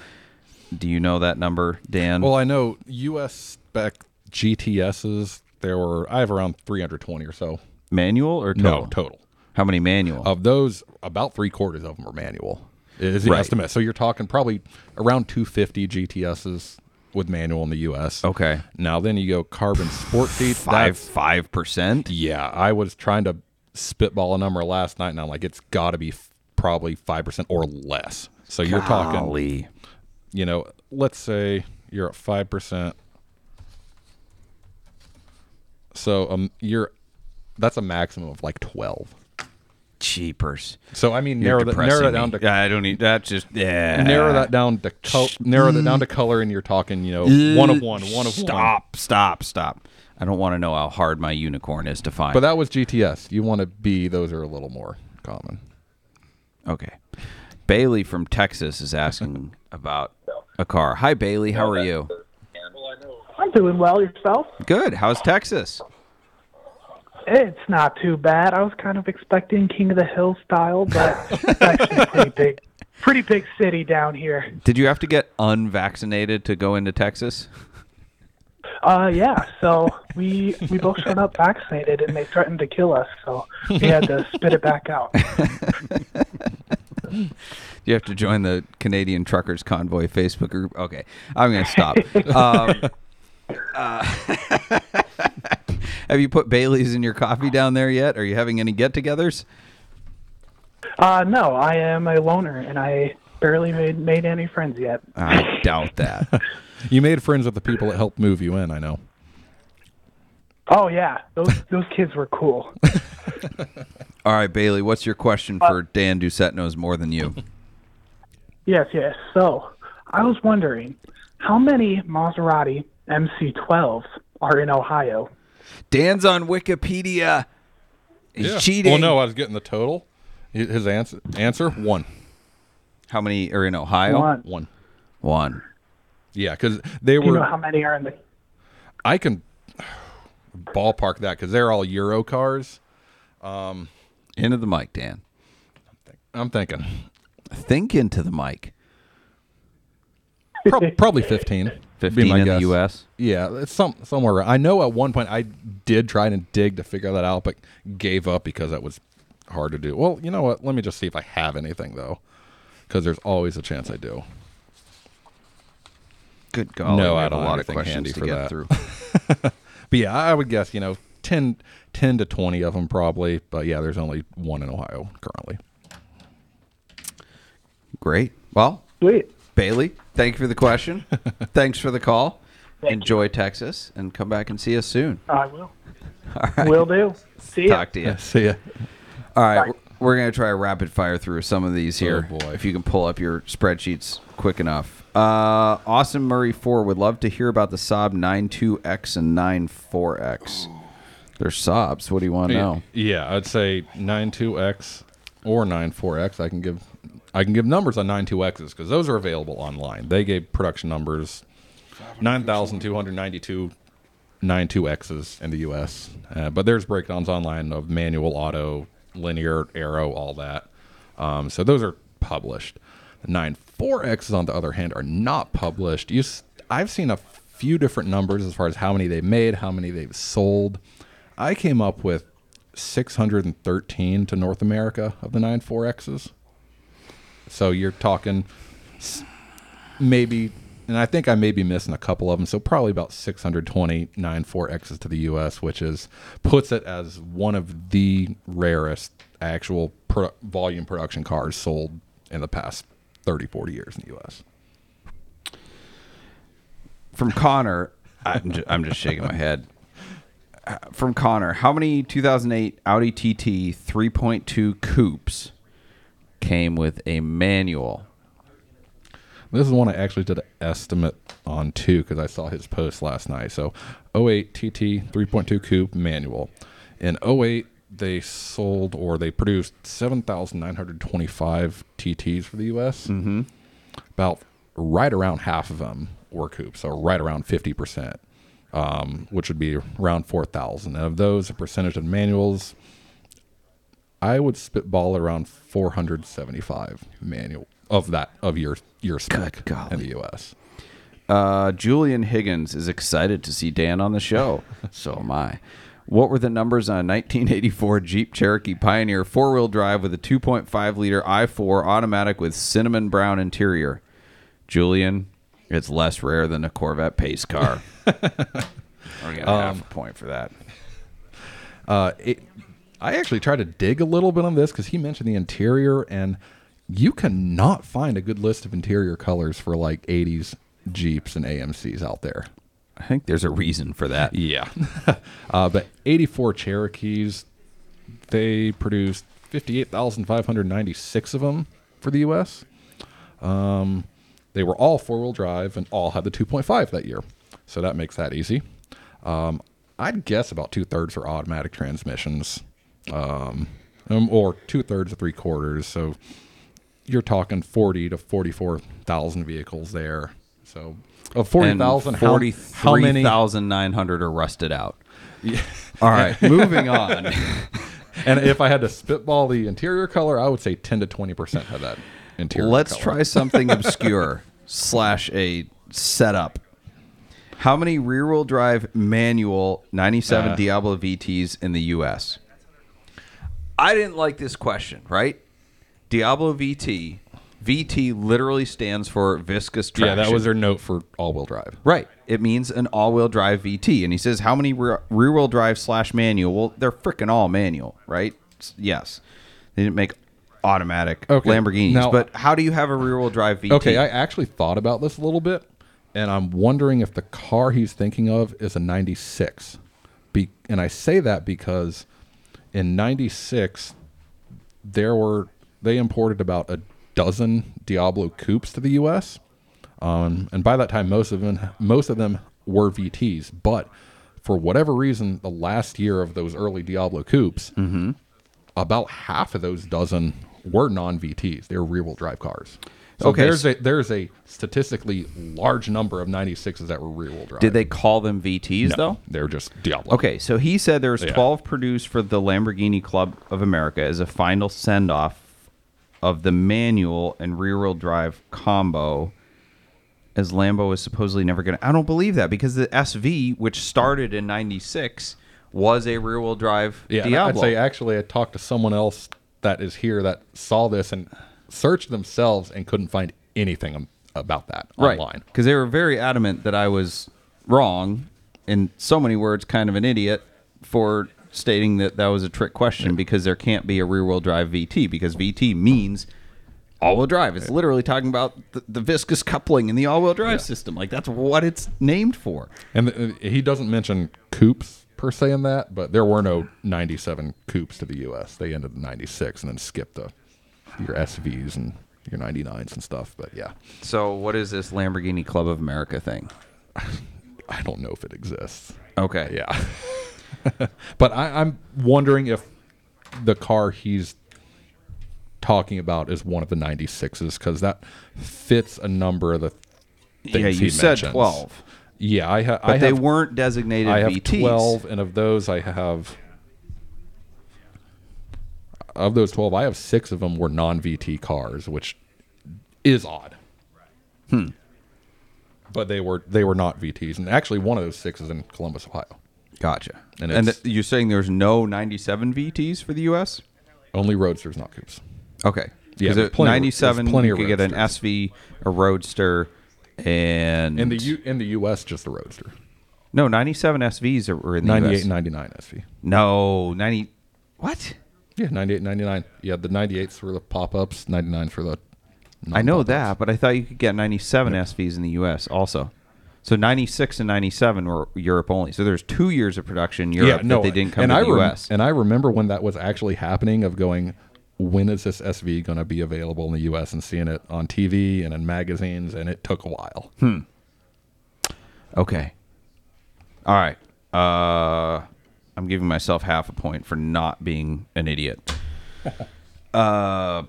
Do you know that number, Dan? Well, I know U.S. spec GTSs. There were I have around 320 or so. manual or total? No, total. How many manual? Of those, about three quarters of them are manual. Is the Right. estimate. So you're talking probably around 250 GTSs with manual in the U.S. okay, Now then you go carbon sport <sighs> seats. five five percent. Yeah, I was trying to spitball a number last night, and I'm like, it's got to be f- probably five percent or less. So you're talking, Golly. you know, let's say you're at five percent. So um, you're that's a maximum of like twelve. Cheapers. So I mean, You're narrow that narrow that down me. to I don't need that. Just yeah. narrow that down to col- narrow that down to color, and you're talking, you know, one of one, one of one. Stop, stop, stop. I don't want to know how hard my unicorn is to find. But that was GTS. You want to be those are a little more common. okay. Bailey from Texas is asking <laughs> about a car. Hi, Bailey. How are you? I'm doing well. Yourself? Good. How's Texas? It's not too bad. I was kind of expecting King of the Hill style, but it's actually pretty big, pretty big city down here. Did you have to get unvaccinated to go into Texas? Uh, yeah. So we we both showed up vaccinated, and they threatened to kill us. So we had to spit it back out. <laughs> You have to join the Canadian Truckers Convoy Facebook group. Okay, I'm going to stop. <laughs> um, <laughs> uh, have you put Bailey's in your coffee down there yet? Are you having any get-togethers? Uh, no, I am a loner, and I barely made made any friends yet. I doubt that. <laughs> You made friends with the people that helped move you in. I know. Oh yeah, those those kids were cool. <laughs> All right, Bailey, what's your question for Dan Doucette knows more than you? <laughs> Yes, yes. So I was wondering, how many Maserati MC12s are in Ohio? Dan's on Wikipedia. He's Yeah. cheating. Well, no, I was getting the total. His his answer answer one, How many are in Ohio? One. one. One. Yeah, because they Do you were. know how many are in the? I can ballpark that because they're all Euro cars. Um, into the mic, Dan. I'm thinking Think into the mic. Prob- probably 15. 15 my in the. U.S. Yeah, it's some somewhere. around- I know at one point I did try and dig to figure that out, but gave up because that was hard to do. Well, you know what? Let me just see if I have anything though, because there's always a chance I do. Good God. No, I have don't a have lot of questions handy to for get that. through. <laughs> But yeah, I would guess you know 10, 10 to twenty of them probably. But yeah, there's only one in Ohio currently. Great. Well, Sweet. Bailey, thank you for the question. <laughs> Thanks for the call. Enjoy Texas and come back and see us soon. I will. All right. Will do. See ya. Talk to you. <laughs> See ya. All right, we're- we're going to try a rapid fire through some of these here. Oh, boy. If you can pull up your spreadsheets quick enough. Uh, Austin Murray 4 would love to hear about the Saab 92X and 94X. They're Saabs. What do you want to know? Yeah, I'd say 92X or 94X. I can give I can give numbers on 92Xs because those are available online. They gave production numbers 9,292 92Xs in the US. Uh, but there's breakdowns online of manual, auto, linear, Aero, all that. Um, so those are published. The 94Xs, on the other hand, are not published. You, I've seen a few different numbers as far as how many they made, how many they've sold. I came up with 613 to North America of the 94Xs. So you're talking maybe, and I think I may be missing a couple of them. So probably about 620 94Xs to the U.S., which is puts it as one of the rarest actual pro- volume production cars sold in the past 30, 40 years in the U.S. From Connor, I'm just, I'm just shaking my head. From Connor, how many 2008 Audi TT 3.2 coupes came with a manual? This is one I actually did an estimate on too because I saw his post last night. So 08 TT 3.2 coupe manual. In 08, they sold or they produced 7,925 TTs for the US. Mm-hmm. About right around half of them were coupes, so right around 50%, um, which would be around 4,000. And of those, a percentage of manuals, I would spitball around 475 manual of that of your your spec in the US. Uh, Julian Higgins is excited to see Dan on the show. <laughs> so am I. What were the numbers on a 1984 Jeep Cherokee Pioneer four wheel drive with a 2.5 liter i4 automatic with cinnamon brown interior? Julian, it's less rare than a Corvette pace car. I'm going to half a point for that. Uh, it, I actually tried to dig a little bit on this because he mentioned the interior, and you cannot find a good list of interior colors for like 80s Jeeps and AMCs out there. I think there's a reason for that. <laughs> Yeah. <laughs> uh, but 84 Cherokees, they produced 58,596 of them for the U.S. Um, they were all four wheel drive and all had the 2.5 that year. So that makes that easy. Um, I'd guess about two thirds are automatic transmissions, um, um, or two thirds or three quarters. So you're talking 40 to 44,000 vehicles there. So of 40,000, how, how many? 43,900 are rusted out. All right, <laughs> moving on. And if I had to spitball the interior color, I would say 10 to 20% have that interior Let's color. try something obscure <laughs> slash a setup. How many rear-wheel drive manual 97 Uh. Diablo VTs in the U.S.? I didn't like this question, right? Diablo VT. VT literally stands for viscous Yeah, that was their note for all-wheel drive. Right. It means an all-wheel drive VT, and he says how many rear- rear-wheel drive slash manual? Well, they're freaking all manual, right? Yes. They didn't make automatic Okay. Lamborghinis, Now- but how do you have a rear-wheel drive VT? Okay, I actually thought about this a little bit, and I'm wondering if the car he's thinking of is a 96. Be- and I say that because in 96, there were, they imported about a dozen Diablo coupes to the U.S. Um, and by that time, most of them, most of them were VTs. But for whatever reason, the last year of those early Diablo coupes, about half of those dozen were non-VTs. They were rear-wheel drive cars. So Okay, there's a there's a statistically large number of 96s that were rear-wheel drive. Did they call them VTs No, though? They're just Diablo. Okay, so he said there was Yeah. 12 produced for the Lamborghini Club of America as a final send-off of the manual and rear-wheel drive combo. As Lambo is supposedly never going to. I don't believe that because the SV, which started in '96, was a rear-wheel drive Yeah, and I'd say actually I talked to someone else that is here that saw this and searched themselves and couldn't find anything about that right online. because they were very adamant that I was wrong in so many words, kind of an idiot for stating that that was a trick question because there can't be a rear-wheel drive VT because VT means all-wheel drive. It's literally talking about the, the viscous coupling in the all-wheel drive system. Like that's what it's named for. And the, he doesn't mention coupes per se in that, but there were no 97 coupes to the U.S. They ended in 96 and then skipped the your SVs and your 99s and stuff. But yeah, So what is this Lamborghini Club of America thing? <laughs> I don't know if it exists. Okay. Yeah. <laughs> but I, I'm wondering if the car he's talking about is one of the 96s because that fits a number of the things Yeah, he you said mentions. 12. Yeah, I, ha- But I they weren't designated I have VTs. 12, and of those, I have. Of those 12, I have six of them were non VT cars, which is odd. Hmm. But they were they were not VTs, and actually one of those six is in Columbus, Ohio. Gotcha. And And, it's- you're saying there's no 97 VTs for the U.S.? Only roadsters, not coupes. Okay. Yeah, Because there's at plenty 97, there's plenty you could get an. SV, a Roadster, and In the U, in the US, just the roadster. no 97 SVs are, were in the 98 US. and 99 SV. No 90. What? Yeah, 98 99. Yeah, the 98s for the pop ups, 99s for the. I know that, but I thought you could get 97 SVs in the U.S. also. So 96 and 97 were Europe only. So there's two years of production in Europe that they didn't come and to I the rem- U.S. And I remember when that was actually happening of going, when is this SV going to be available in the U.S. and seeing it on TV and in magazines, and it took a while. Hmm. Okay. All right. Uh, I'm giving myself half a point for not being an idiot. <laughs> uh,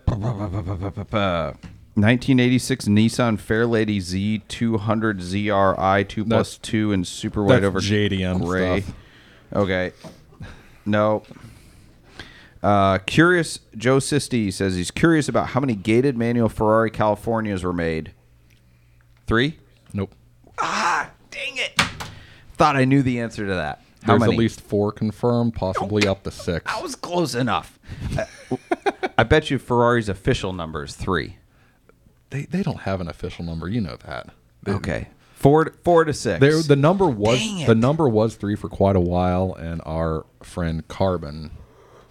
1986 Nissan Fairlady Z200 ZRI 2 That's- 2 and super white that's over JDM gray. stuff. Okay. No. Uh, curious Joe Sisti says he's curious about how many gated manual Ferrari Californias were made. Three? Nope. Ah, dang it. Thought I knew the answer to that. How There's many? at least four confirmed, possibly up to six. I was close enough. <laughs> Uh, I bet you Ferrari's official number is three. They they don't have an official number. You know that. They- Okay. Four, to- four to six. There, the number was it. the number was three for quite a while, and our friend Carbon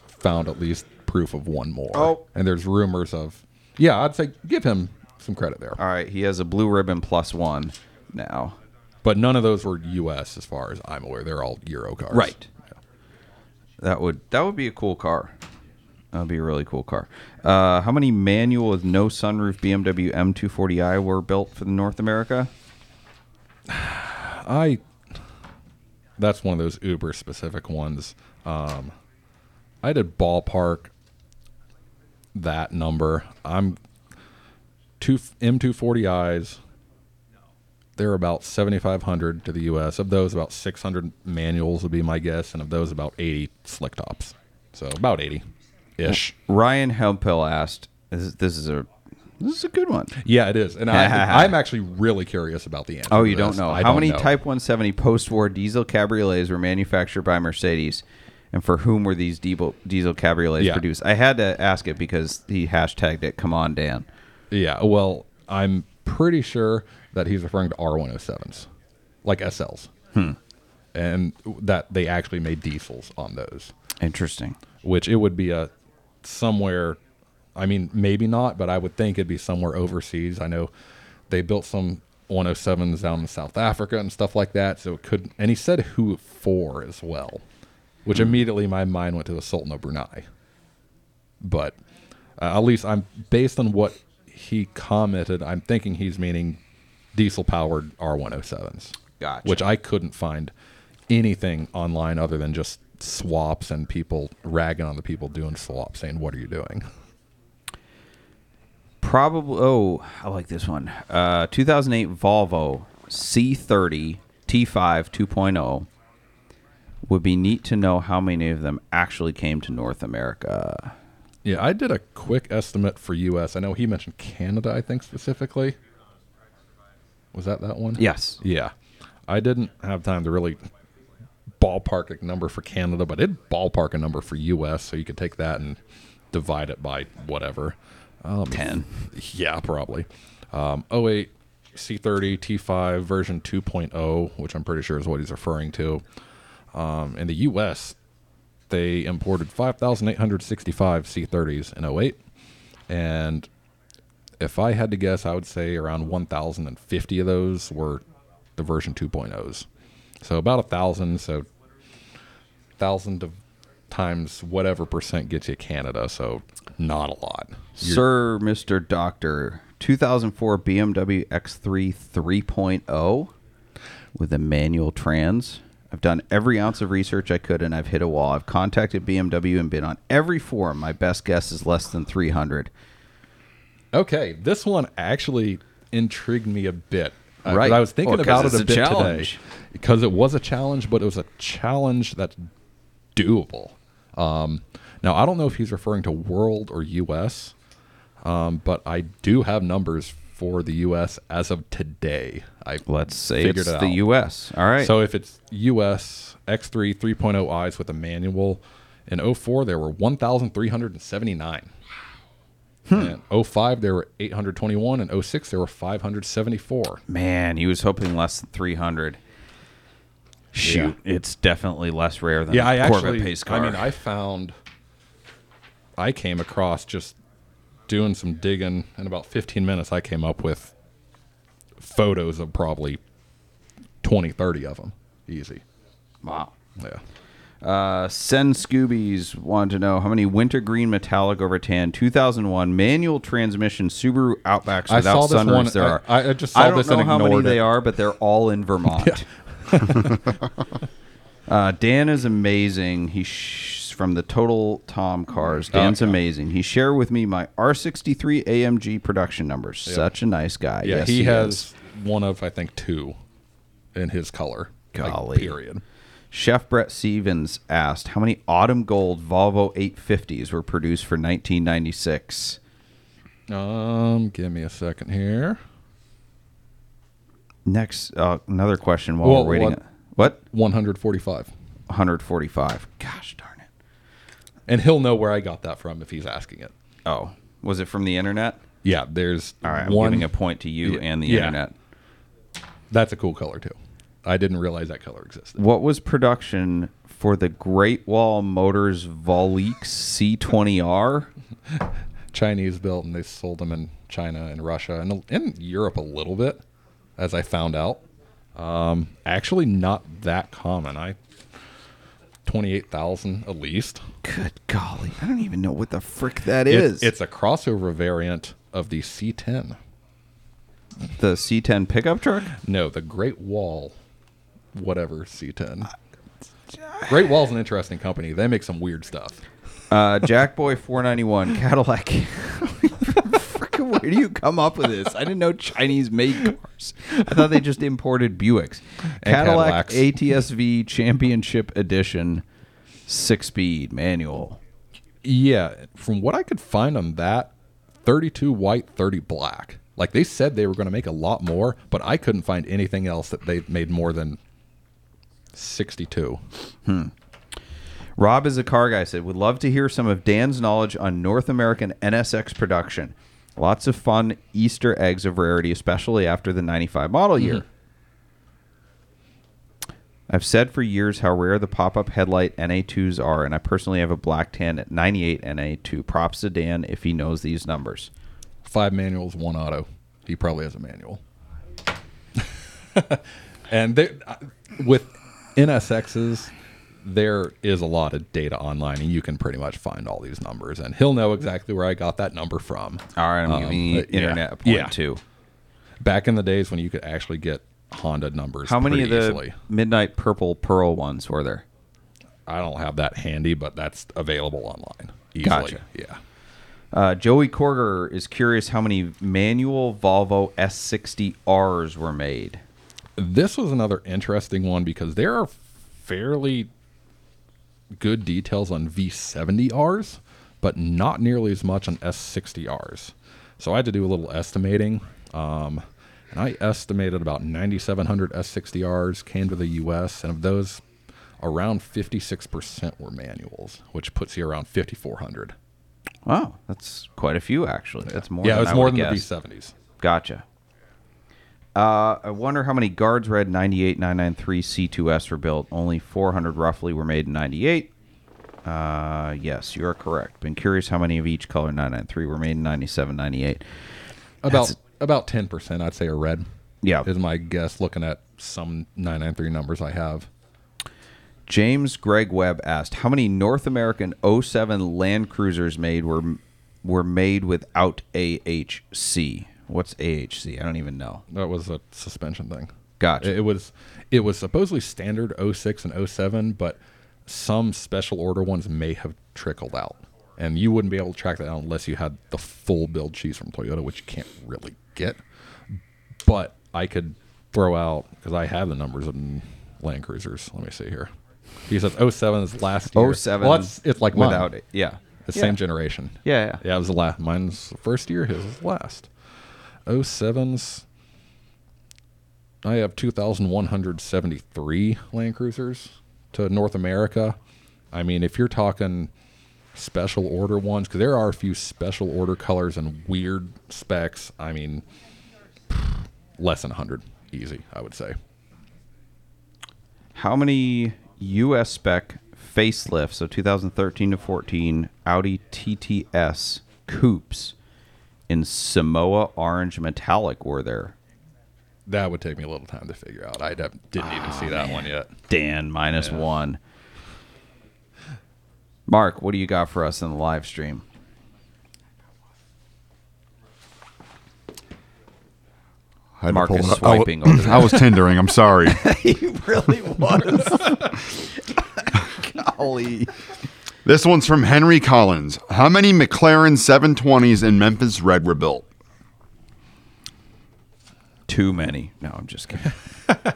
found at least proof of one more. Oh. and there's rumors of yeah. I'd say give him some credit there, All right. He has a blue ribbon plus one now. But none of those were U.S. as far as I'm aware. They're all Euro cars. Right. That would that would be a cool car. That would be a really cool car. Uh, how many manual with no sunroof BMW M240i were built for the North America? <sighs> I. That's one of those Uber specific ones. Um, I did ballpark that number. I'm two M240i's. They're about 7,500 to the U.S. Of those, about 600 manuals would be my guess, and of those, about 80 slick tops. So about 80 ish. Ryan Hempel asked. This is, this is a this is a good one. Yeah, it is. And I, <laughs> I'm actually really curious about the answer. Oh, you don't know I how don't many know. Type 170 post-war diesel cabriolets were manufactured by Mercedes, and for whom were these diesel diesel cabriolets Yeah. produced? I had to ask it because he hashtagged it. Come on, Dan. Yeah, well, I'm pretty sure that he's referring to R107s, like SLs. And that they actually made diesels on those, Interesting. which it would be a somewhere, I mean, maybe not, but I would think it'd be somewhere overseas. I know they built some 107s down in South Africa and stuff like that. So it could, and he said who for as well, which immediately my mind went to the Sultan of Brunei. But uh, at least I'm based on what he commented. I'm thinking he's meaning diesel powered R107s, Gotcha. which I couldn't find anything online other than just swaps and people ragging on the people doing swaps, saying, "What are you doing?" Probably. Oh, I like this one. Uh, 2008 Volvo C30 T5 2.0. oh. Would be neat to know how many of them actually came to North America. Yeah, I did a quick estimate for U.S. I know he mentioned Canada. I think specifically. Was that that one? Yes. Yeah, I didn't have time to really ballpark a number for Canada, but it ballpark a number for U.S. So you could take that and divide it by whatever. Um, 10. Yeah, probably. Um, 08 C30 T5 version 2.0, which I'm pretty sure is what he's referring to. Um, in the U.S., they imported 5,865 C30s in 08. And if I had to guess, I would say around 1,050 of those were the version 2.0s. So about a thousand. So thousand of times whatever percent gets you Canada. So not a lot. You're- Sir, Mr. Doctor, 2004 BMW X3 3.0 with a manual trans. I've done every ounce of research I could and I've hit a wall. I've contacted BMW and been on every forum. My best guess is less than 300. Okay, this one actually intrigued me a bit. Uh, Right. I was thinking Well, about it a a bit challenge. today because it was a challenge, but it was a challenge that's doable. Um, now I don't know if he's referring to world or U.S., um, but I do have numbers for the U.S. as of today. I Let's say figured it's it the. US. All right. So if it's US X3 3.0 eyes with a manual, in 04 there were 1,379. Hmm. And 05 there were 821, and 06 there were 574. Man, he was hoping less than 300. Shoot, it's definitely less rare than Yeah, I Corvette actually, pace car. I mean, I found, I came across just doing some digging in about 15 minutes. I came up with photos of probably 20, 30 of them, easy. wow. Yeah. Uh, Sen Scoobies wanted to know how many wintergreen metallic over tan 2001 manual transmission Subaru Outbacks I without sunroofs there I- are. I- I just saw I don't know how many ignored they are, but they're all in Vermont. <laughs> Uh, Dan is amazing. He's sh- from the Total Tom Cars. Dan's Okay. amazing. He shared with me my R63 AMG production numbers. Such a nice guy. Yeah, yes, he, is. has one of I think two in his color. like, Golly. period. Chef Brett Stevens asked, "How many autumn gold Volvo 850s were produced for 1996?" Um, give me a second here. Next, uh, another question while Well, we're waiting. what- What? 145. 145. Gosh darn it. And he'll know where I got that from if he's asking it. Oh, was it from the internet? Yeah, there's All right, I'm one. giving a point to you Yeah, and the yeah. internet. That's a cool color too. I didn't realize that color existed. What was production for the Great Wall Motors Voleex C20R? <laughs> Chinese built, and they sold them in China and Russia and in Europe a little bit, as I found out. Um, actually, not that common. I twenty-eight thousand at least. Good golly, I don't even know what the frick that It- is. it's a crossover variant of the C10. the C10 pickup truck. No, the Great Wall, whatever C10. Great Wall's an interesting company. They make some weird stuff. Uh, Jackboy 491 Cadillac. <laughs> Frickin' Where do you come up with this? I didn't know Chinese made cars. I thought they just imported Buicks. Cadillac Cadillacs. ATSV Championship Edition, six speed manual. Yeah, from what I could find on that, 32 white, 30 black. Like they said they were going to make a lot more, but I couldn't find anything else that they made more than 62. Hmm. Rob is a car guy. Said would love to hear some of Dan's knowledge on North American NSX production. Lots of fun Easter eggs of rarity, especially after the '95 model year. Mm-hmm. I've said for years how rare the pop-up headlight NA2s are, and I personally have a black tan at 98 NA2. Props to Dan if he knows these numbers. Five manuals, one auto. He probably has a manual. <laughs> and they, with NSXs, there is a lot of data online, and you can pretty much find all these numbers. And he'll know exactly where I got that number from. All right, I'm Um, giving the but yeah. internet a point Yeah. too. Back in the days when you could actually get Honda numbers. How many of the easily. midnight purple pearl ones were there? I don't have that handy, but that's available online. Easily. Gotcha. Yeah. Uh, Joey Korger is curious how many manual Volvo S60Rs were made. This was another interesting one because there are fairly good details on V70Rs, but not nearly as much on S60Rs. So I had to do a little estimating. Um, and I estimated about 9,700 S60Rs came to the US, and of those, around 56% were manuals, which puts you around 5,400. Wow, that's quite a few actually. That's more. yeah, than it was I more than guessed. the V70s. Gotcha. Uh, I wonder how many Guards Red 98993 C2S were built. Only 400 roughly were made in 98. Uh, yes, you are correct. Been curious how many of each color 993 were made in 97, 98. About That's- about 10%, I'd say, are red. Yeah. Is my guess looking at some 993 numbers I have. James Greg Webb asked, "How many North American 07 Land Cruisers made were were made without AHC? What's AHC? I don't even know. That was a suspension thing. Gotcha. It, it was it was supposedly standard 06 and 07, but some special order ones may have trickled out. And you wouldn't be able to track that out unless you had the full build sheets from Toyota, which you can't really get. But I could throw out because I have the numbers in Land Cruisers. Let me see here. He says 07 is last year. 07 Well, it's, it's like mine. without it. Yeah. The Yeah. same generation. Yeah, yeah. Yeah, it was the last. Mine's the first year. His was last. 07's. I have 2,173 Land Cruisers to North America. I mean, if you're talking special order ones, because there are a few special order colors and weird specs. I mean, less than 100, easy. I would say. How many US spec facelifts, so 2013 to 14 Audi TTS coupes in Samoa orange metallic were there? That would take me a little time to figure out. I didn't even ah, see that one yet. Dan minus one. Mark, what do you got for us in the live stream? I Mark is up. I wa- swiping over there. I was tendering. I'm sorry. <laughs> he really was. <laughs> Golly. This one's from Henry Collins. How many McLaren 720s in Memphis Red were built? Too many. No, I'm just kidding. <laughs>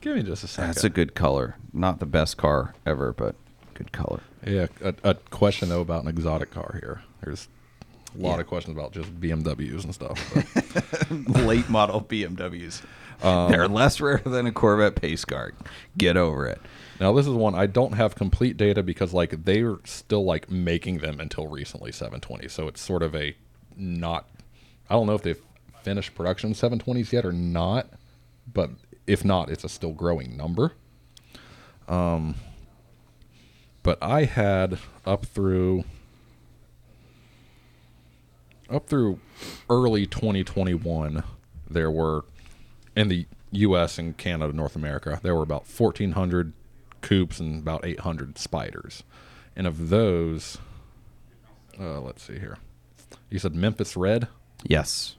Give me just a second. That's a good color. Not the best car ever, but good color. yeah, a, a question though about an exotic car here. There's a lot Yeah. of questions about just BMWs and stuff. <laughs> Late model BMWs. They're less rare than a Corvette pace car. Get over it. Now this is one I don't have complete data because like they were still like making them until recently 720. So it's sort of a not I don't know if they've finished production 720s yet or not, but if not, it's a still growing number. Um but I had up through up through early 2021 there were in the US and Canada, North America, there were about 1,400 coupes and about 800 spiders. And of those, uh, let's see here. You said Memphis Red? Yes.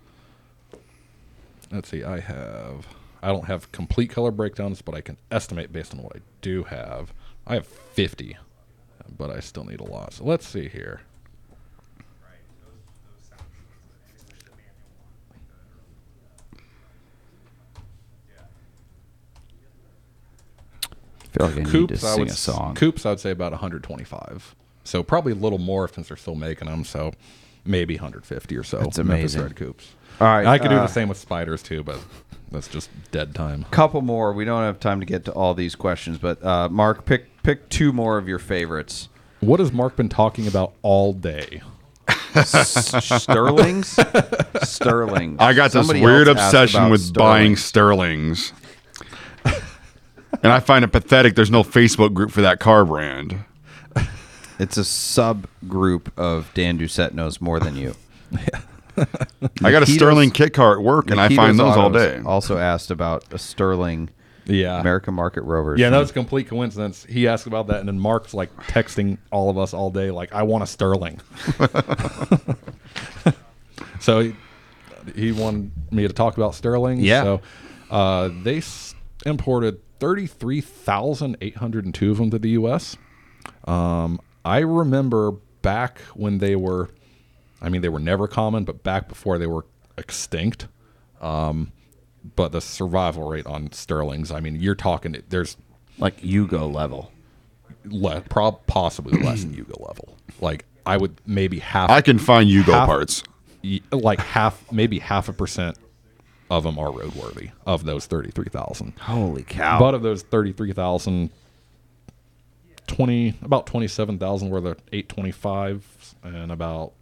Let's see, I have, I don't have complete color breakdowns, but I can estimate based on what I do have. I have 50, but I still need a lot. So let's see here. Feel like I need to Coops, I sing would, a song. Coops, I would say about 125. So probably a little more since they're still making them. So maybe 150 or so. That's Memphis amazing. Red Coops. All right, I could do uh, the same with spiders too, but that's just dead time. Couple more. We don't have time to get to all these questions, but uh, Mark, pick pick two more of your favorites. What has Mark been talking about all day? Sterlings. <laughs> Sterlings. I got Somebody this weird obsession about with buying Sterlings. Sterlings. And I find it pathetic there's no Facebook group for that car brand. It's a subgroup of Dan Doucette knows more than you. I got a Nikita's- Sterling kit car at work and I Nikita's find those all Autos day. Also asked about a Sterling Yeah. American Market Rovers. Yeah, that was a complete coincidence. He asked about that, and then Mark's like texting all of us all day, like, I want a Sterling. <laughs> <laughs> so he, he wanted me to talk about Sterling. Yeah. So uh, they s- imported 33,802 of them to the U.S. Um, I remember back when they were, I mean, they were never common, but back before they were extinct. Um, but the survival rate on Sterlings, I mean, you're talking, there's like Yugo level. le- prob- possibly less than Yugo level. Like, I would maybe half, I can find Yugo half- parts. y- like half, maybe half a percent of them are roadworthy of those 33,000. Holy cow! But of those 33,000, 20, about 27,000 were the 825s, and about,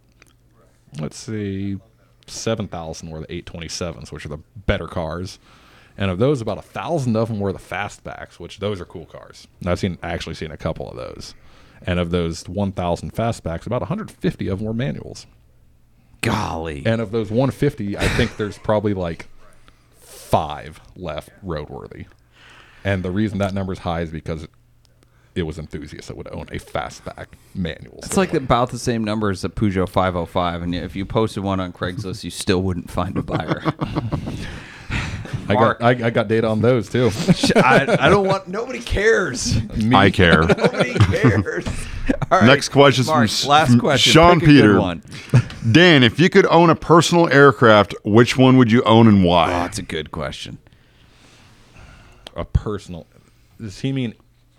let's see, 7,000 were the 827s, which are the better cars. And of those, about a thousand of them were the fastbacks, which those are cool cars. And I've seen actually seen a couple of those. And of those 1,000 fastbacks, about 150 of them were manuals. golly, And of those 150, I think there's probably like five left roadworthy. And the reason that number is high is because it, was enthusiasts that would own a fastback manual. it's like about the same number as the Peugeot 505, and if you posted one on Craigslist, you still wouldn't find a buyer. <laughs> I got I, I got data on those too. I, I don't want. Nobody cares. <laughs> Me- I care. <laughs> Nobody cares. All right, Next question's from Mark, S- last question. Sean Pick Peter. one. Dan, if you could own a personal aircraft, which one would you own and Oh, why? that's a good question. a personal. Does he mean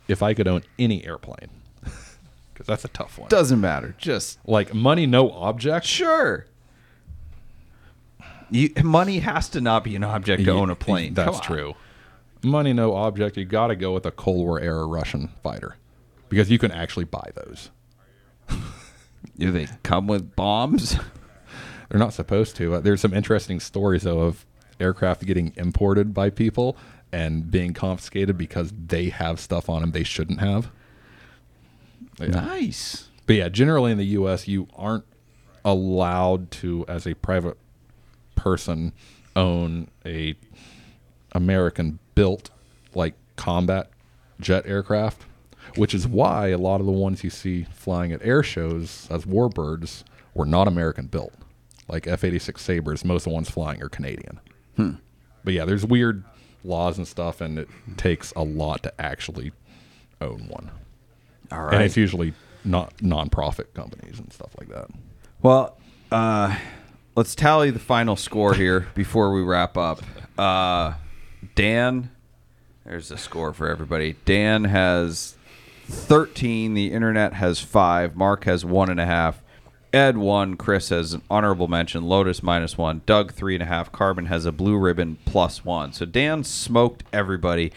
if I could own any airplane? <laughs> Because that's a tough one. Doesn't matter. Just like money, no object. sure. You, money has to not be an object to own a plane. That's true. Money, no object. You got to go with a Cold War era Russian fighter because you can actually buy those. <laughs> Do they come with bombs? <laughs> They're not supposed to. Uh, there's some interesting stories though of aircraft getting imported by people and being confiscated because they have stuff on them they shouldn't have. Yeah. Nice. But yeah, generally in the U.S., you aren't allowed to, as a private person, own a American-built like combat jet aircraft, which is why a lot of the ones you see flying at air shows as warbirds were not American-built. Like F-86 Sabres, most of the ones flying are Canadian. But yeah, there's weird laws and stuff, and it takes a lot to actually own one. All And it's usually not nonprofit companies and stuff like that. Well, uh, let's tally the final score here before we wrap up. Uh, Dan, there's the score for everybody. Dan has 13. The internet has five. Mark has one and a half. Ed one. Chris has an honorable mention. Lotus minus one. Doug three and a half. Carbon has a blue ribbon plus one. So Dan smoked everybody.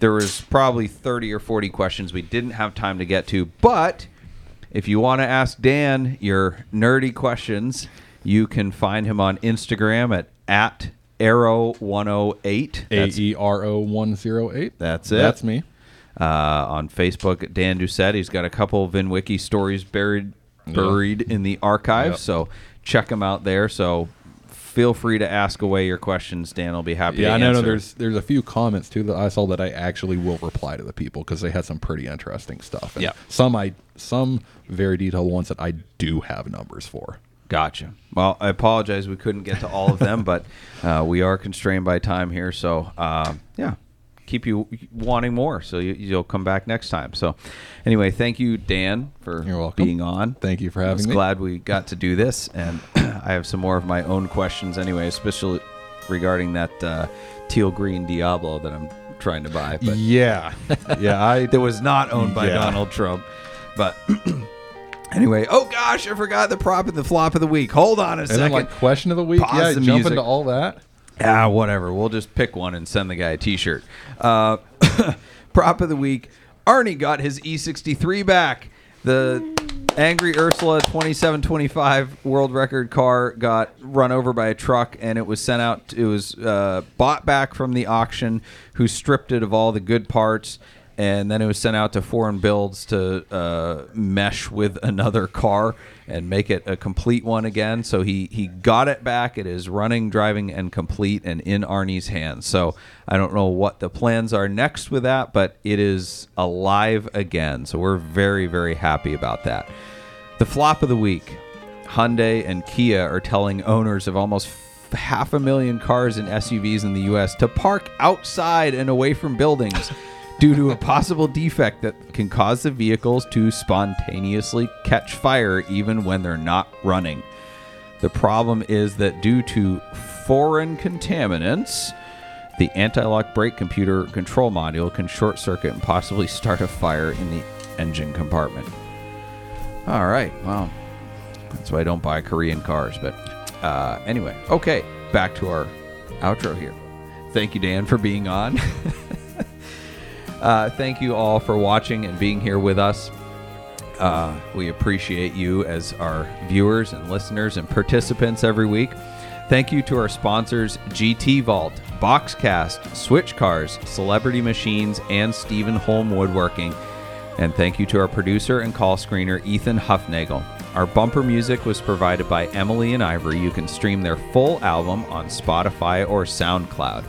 There was probably 30 or 40 questions we didn't have time to get to, but if you want to ask Dan your nerdy questions, you can find him on Instagram at at aero108. A E R O one zero eight. That's it. That's me. uh, on Facebook, Dan Doucette. He's got a couple of VinWiki stories buried buried in the archive, Yep. so check them out there. So feel free to ask away your questions. Dan will be happy Yeah, to I know. answer. There's there's a few comments too that I saw that I actually will reply to the people because they had some pretty interesting stuff. And Yeah. Some I some very detailed ones that I do have numbers for. Gotcha. Well, I apologize we couldn't get to all of them, but <laughs> uh, we are constrained by time here. So, uh, yeah, keep you wanting more. So you, you'll come back next time. So, anyway, thank you, Dan, for You're welcome. being on. Thank you for I having was me. glad we got to do this, and <clears throat> I have some more of my own questions anyway, especially regarding that uh, teal green Diablo that I'm trying to buy. But Yeah, yeah. I <laughs> that was not owned by Yeah. Donald Trump. But <clears throat> anyway, oh gosh, I forgot the prop of the flop of the week. Hold on a and second. then like question of the week. Pause yeah, the jump music. into all that. Ah, whatever. We'll just pick one and send the guy a T-shirt. Uh, <coughs> prop of the week: Arnie got his E63 back. The Angry Ursula 2725 world record car got run over by a truck, and it was sent out. It was uh, bought back from the auction, who stripped it of all the good parts. And then it was sent out to foreign builds to uh, mesh with another car and make it a complete one again. So he he got it back. It is running, driving, and complete, and in Arnie's hands. So I don't know what the plans are next with that, but it is alive again. So we're very very happy about that. The flop of the week: Hyundai and Kia are telling owners of almost half a million cars and SUVs in the U.S. to park outside and away from buildings <laughs> due to a possible defect that can cause the vehicles to spontaneously catch fire even when they're not running. The problem is that due to foreign contaminants, the anti-lock brake computer control module can short circuit and possibly start a fire in the engine compartment. All right, well, that's why I don't buy Korean cars. But uh, anyway, okay, back to our outro here. Thank you, Dan, for being on. <laughs> uh, thank you all for watching and being here with us. Uh, we appreciate you as our viewers and listeners and participants every week. Thank you to our sponsors GT Vault, Boxcast, Switch Cars, Celebrity Machines, and Stephen Holm Woodworking. And thank you to our producer and call screener, Ethan Huffnagel. Our bumper music was provided by Emily and Ivory. You can stream their full album on Spotify or SoundCloud.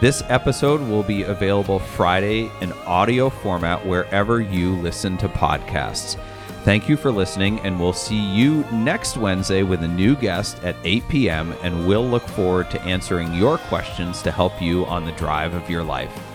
This episode will be available Friday in audio format wherever you listen to podcasts. Thank you for listening, and we'll see you next Wednesday with a new guest at 8 p.m. And we'll look forward to answering your questions to help you on the drive of your life.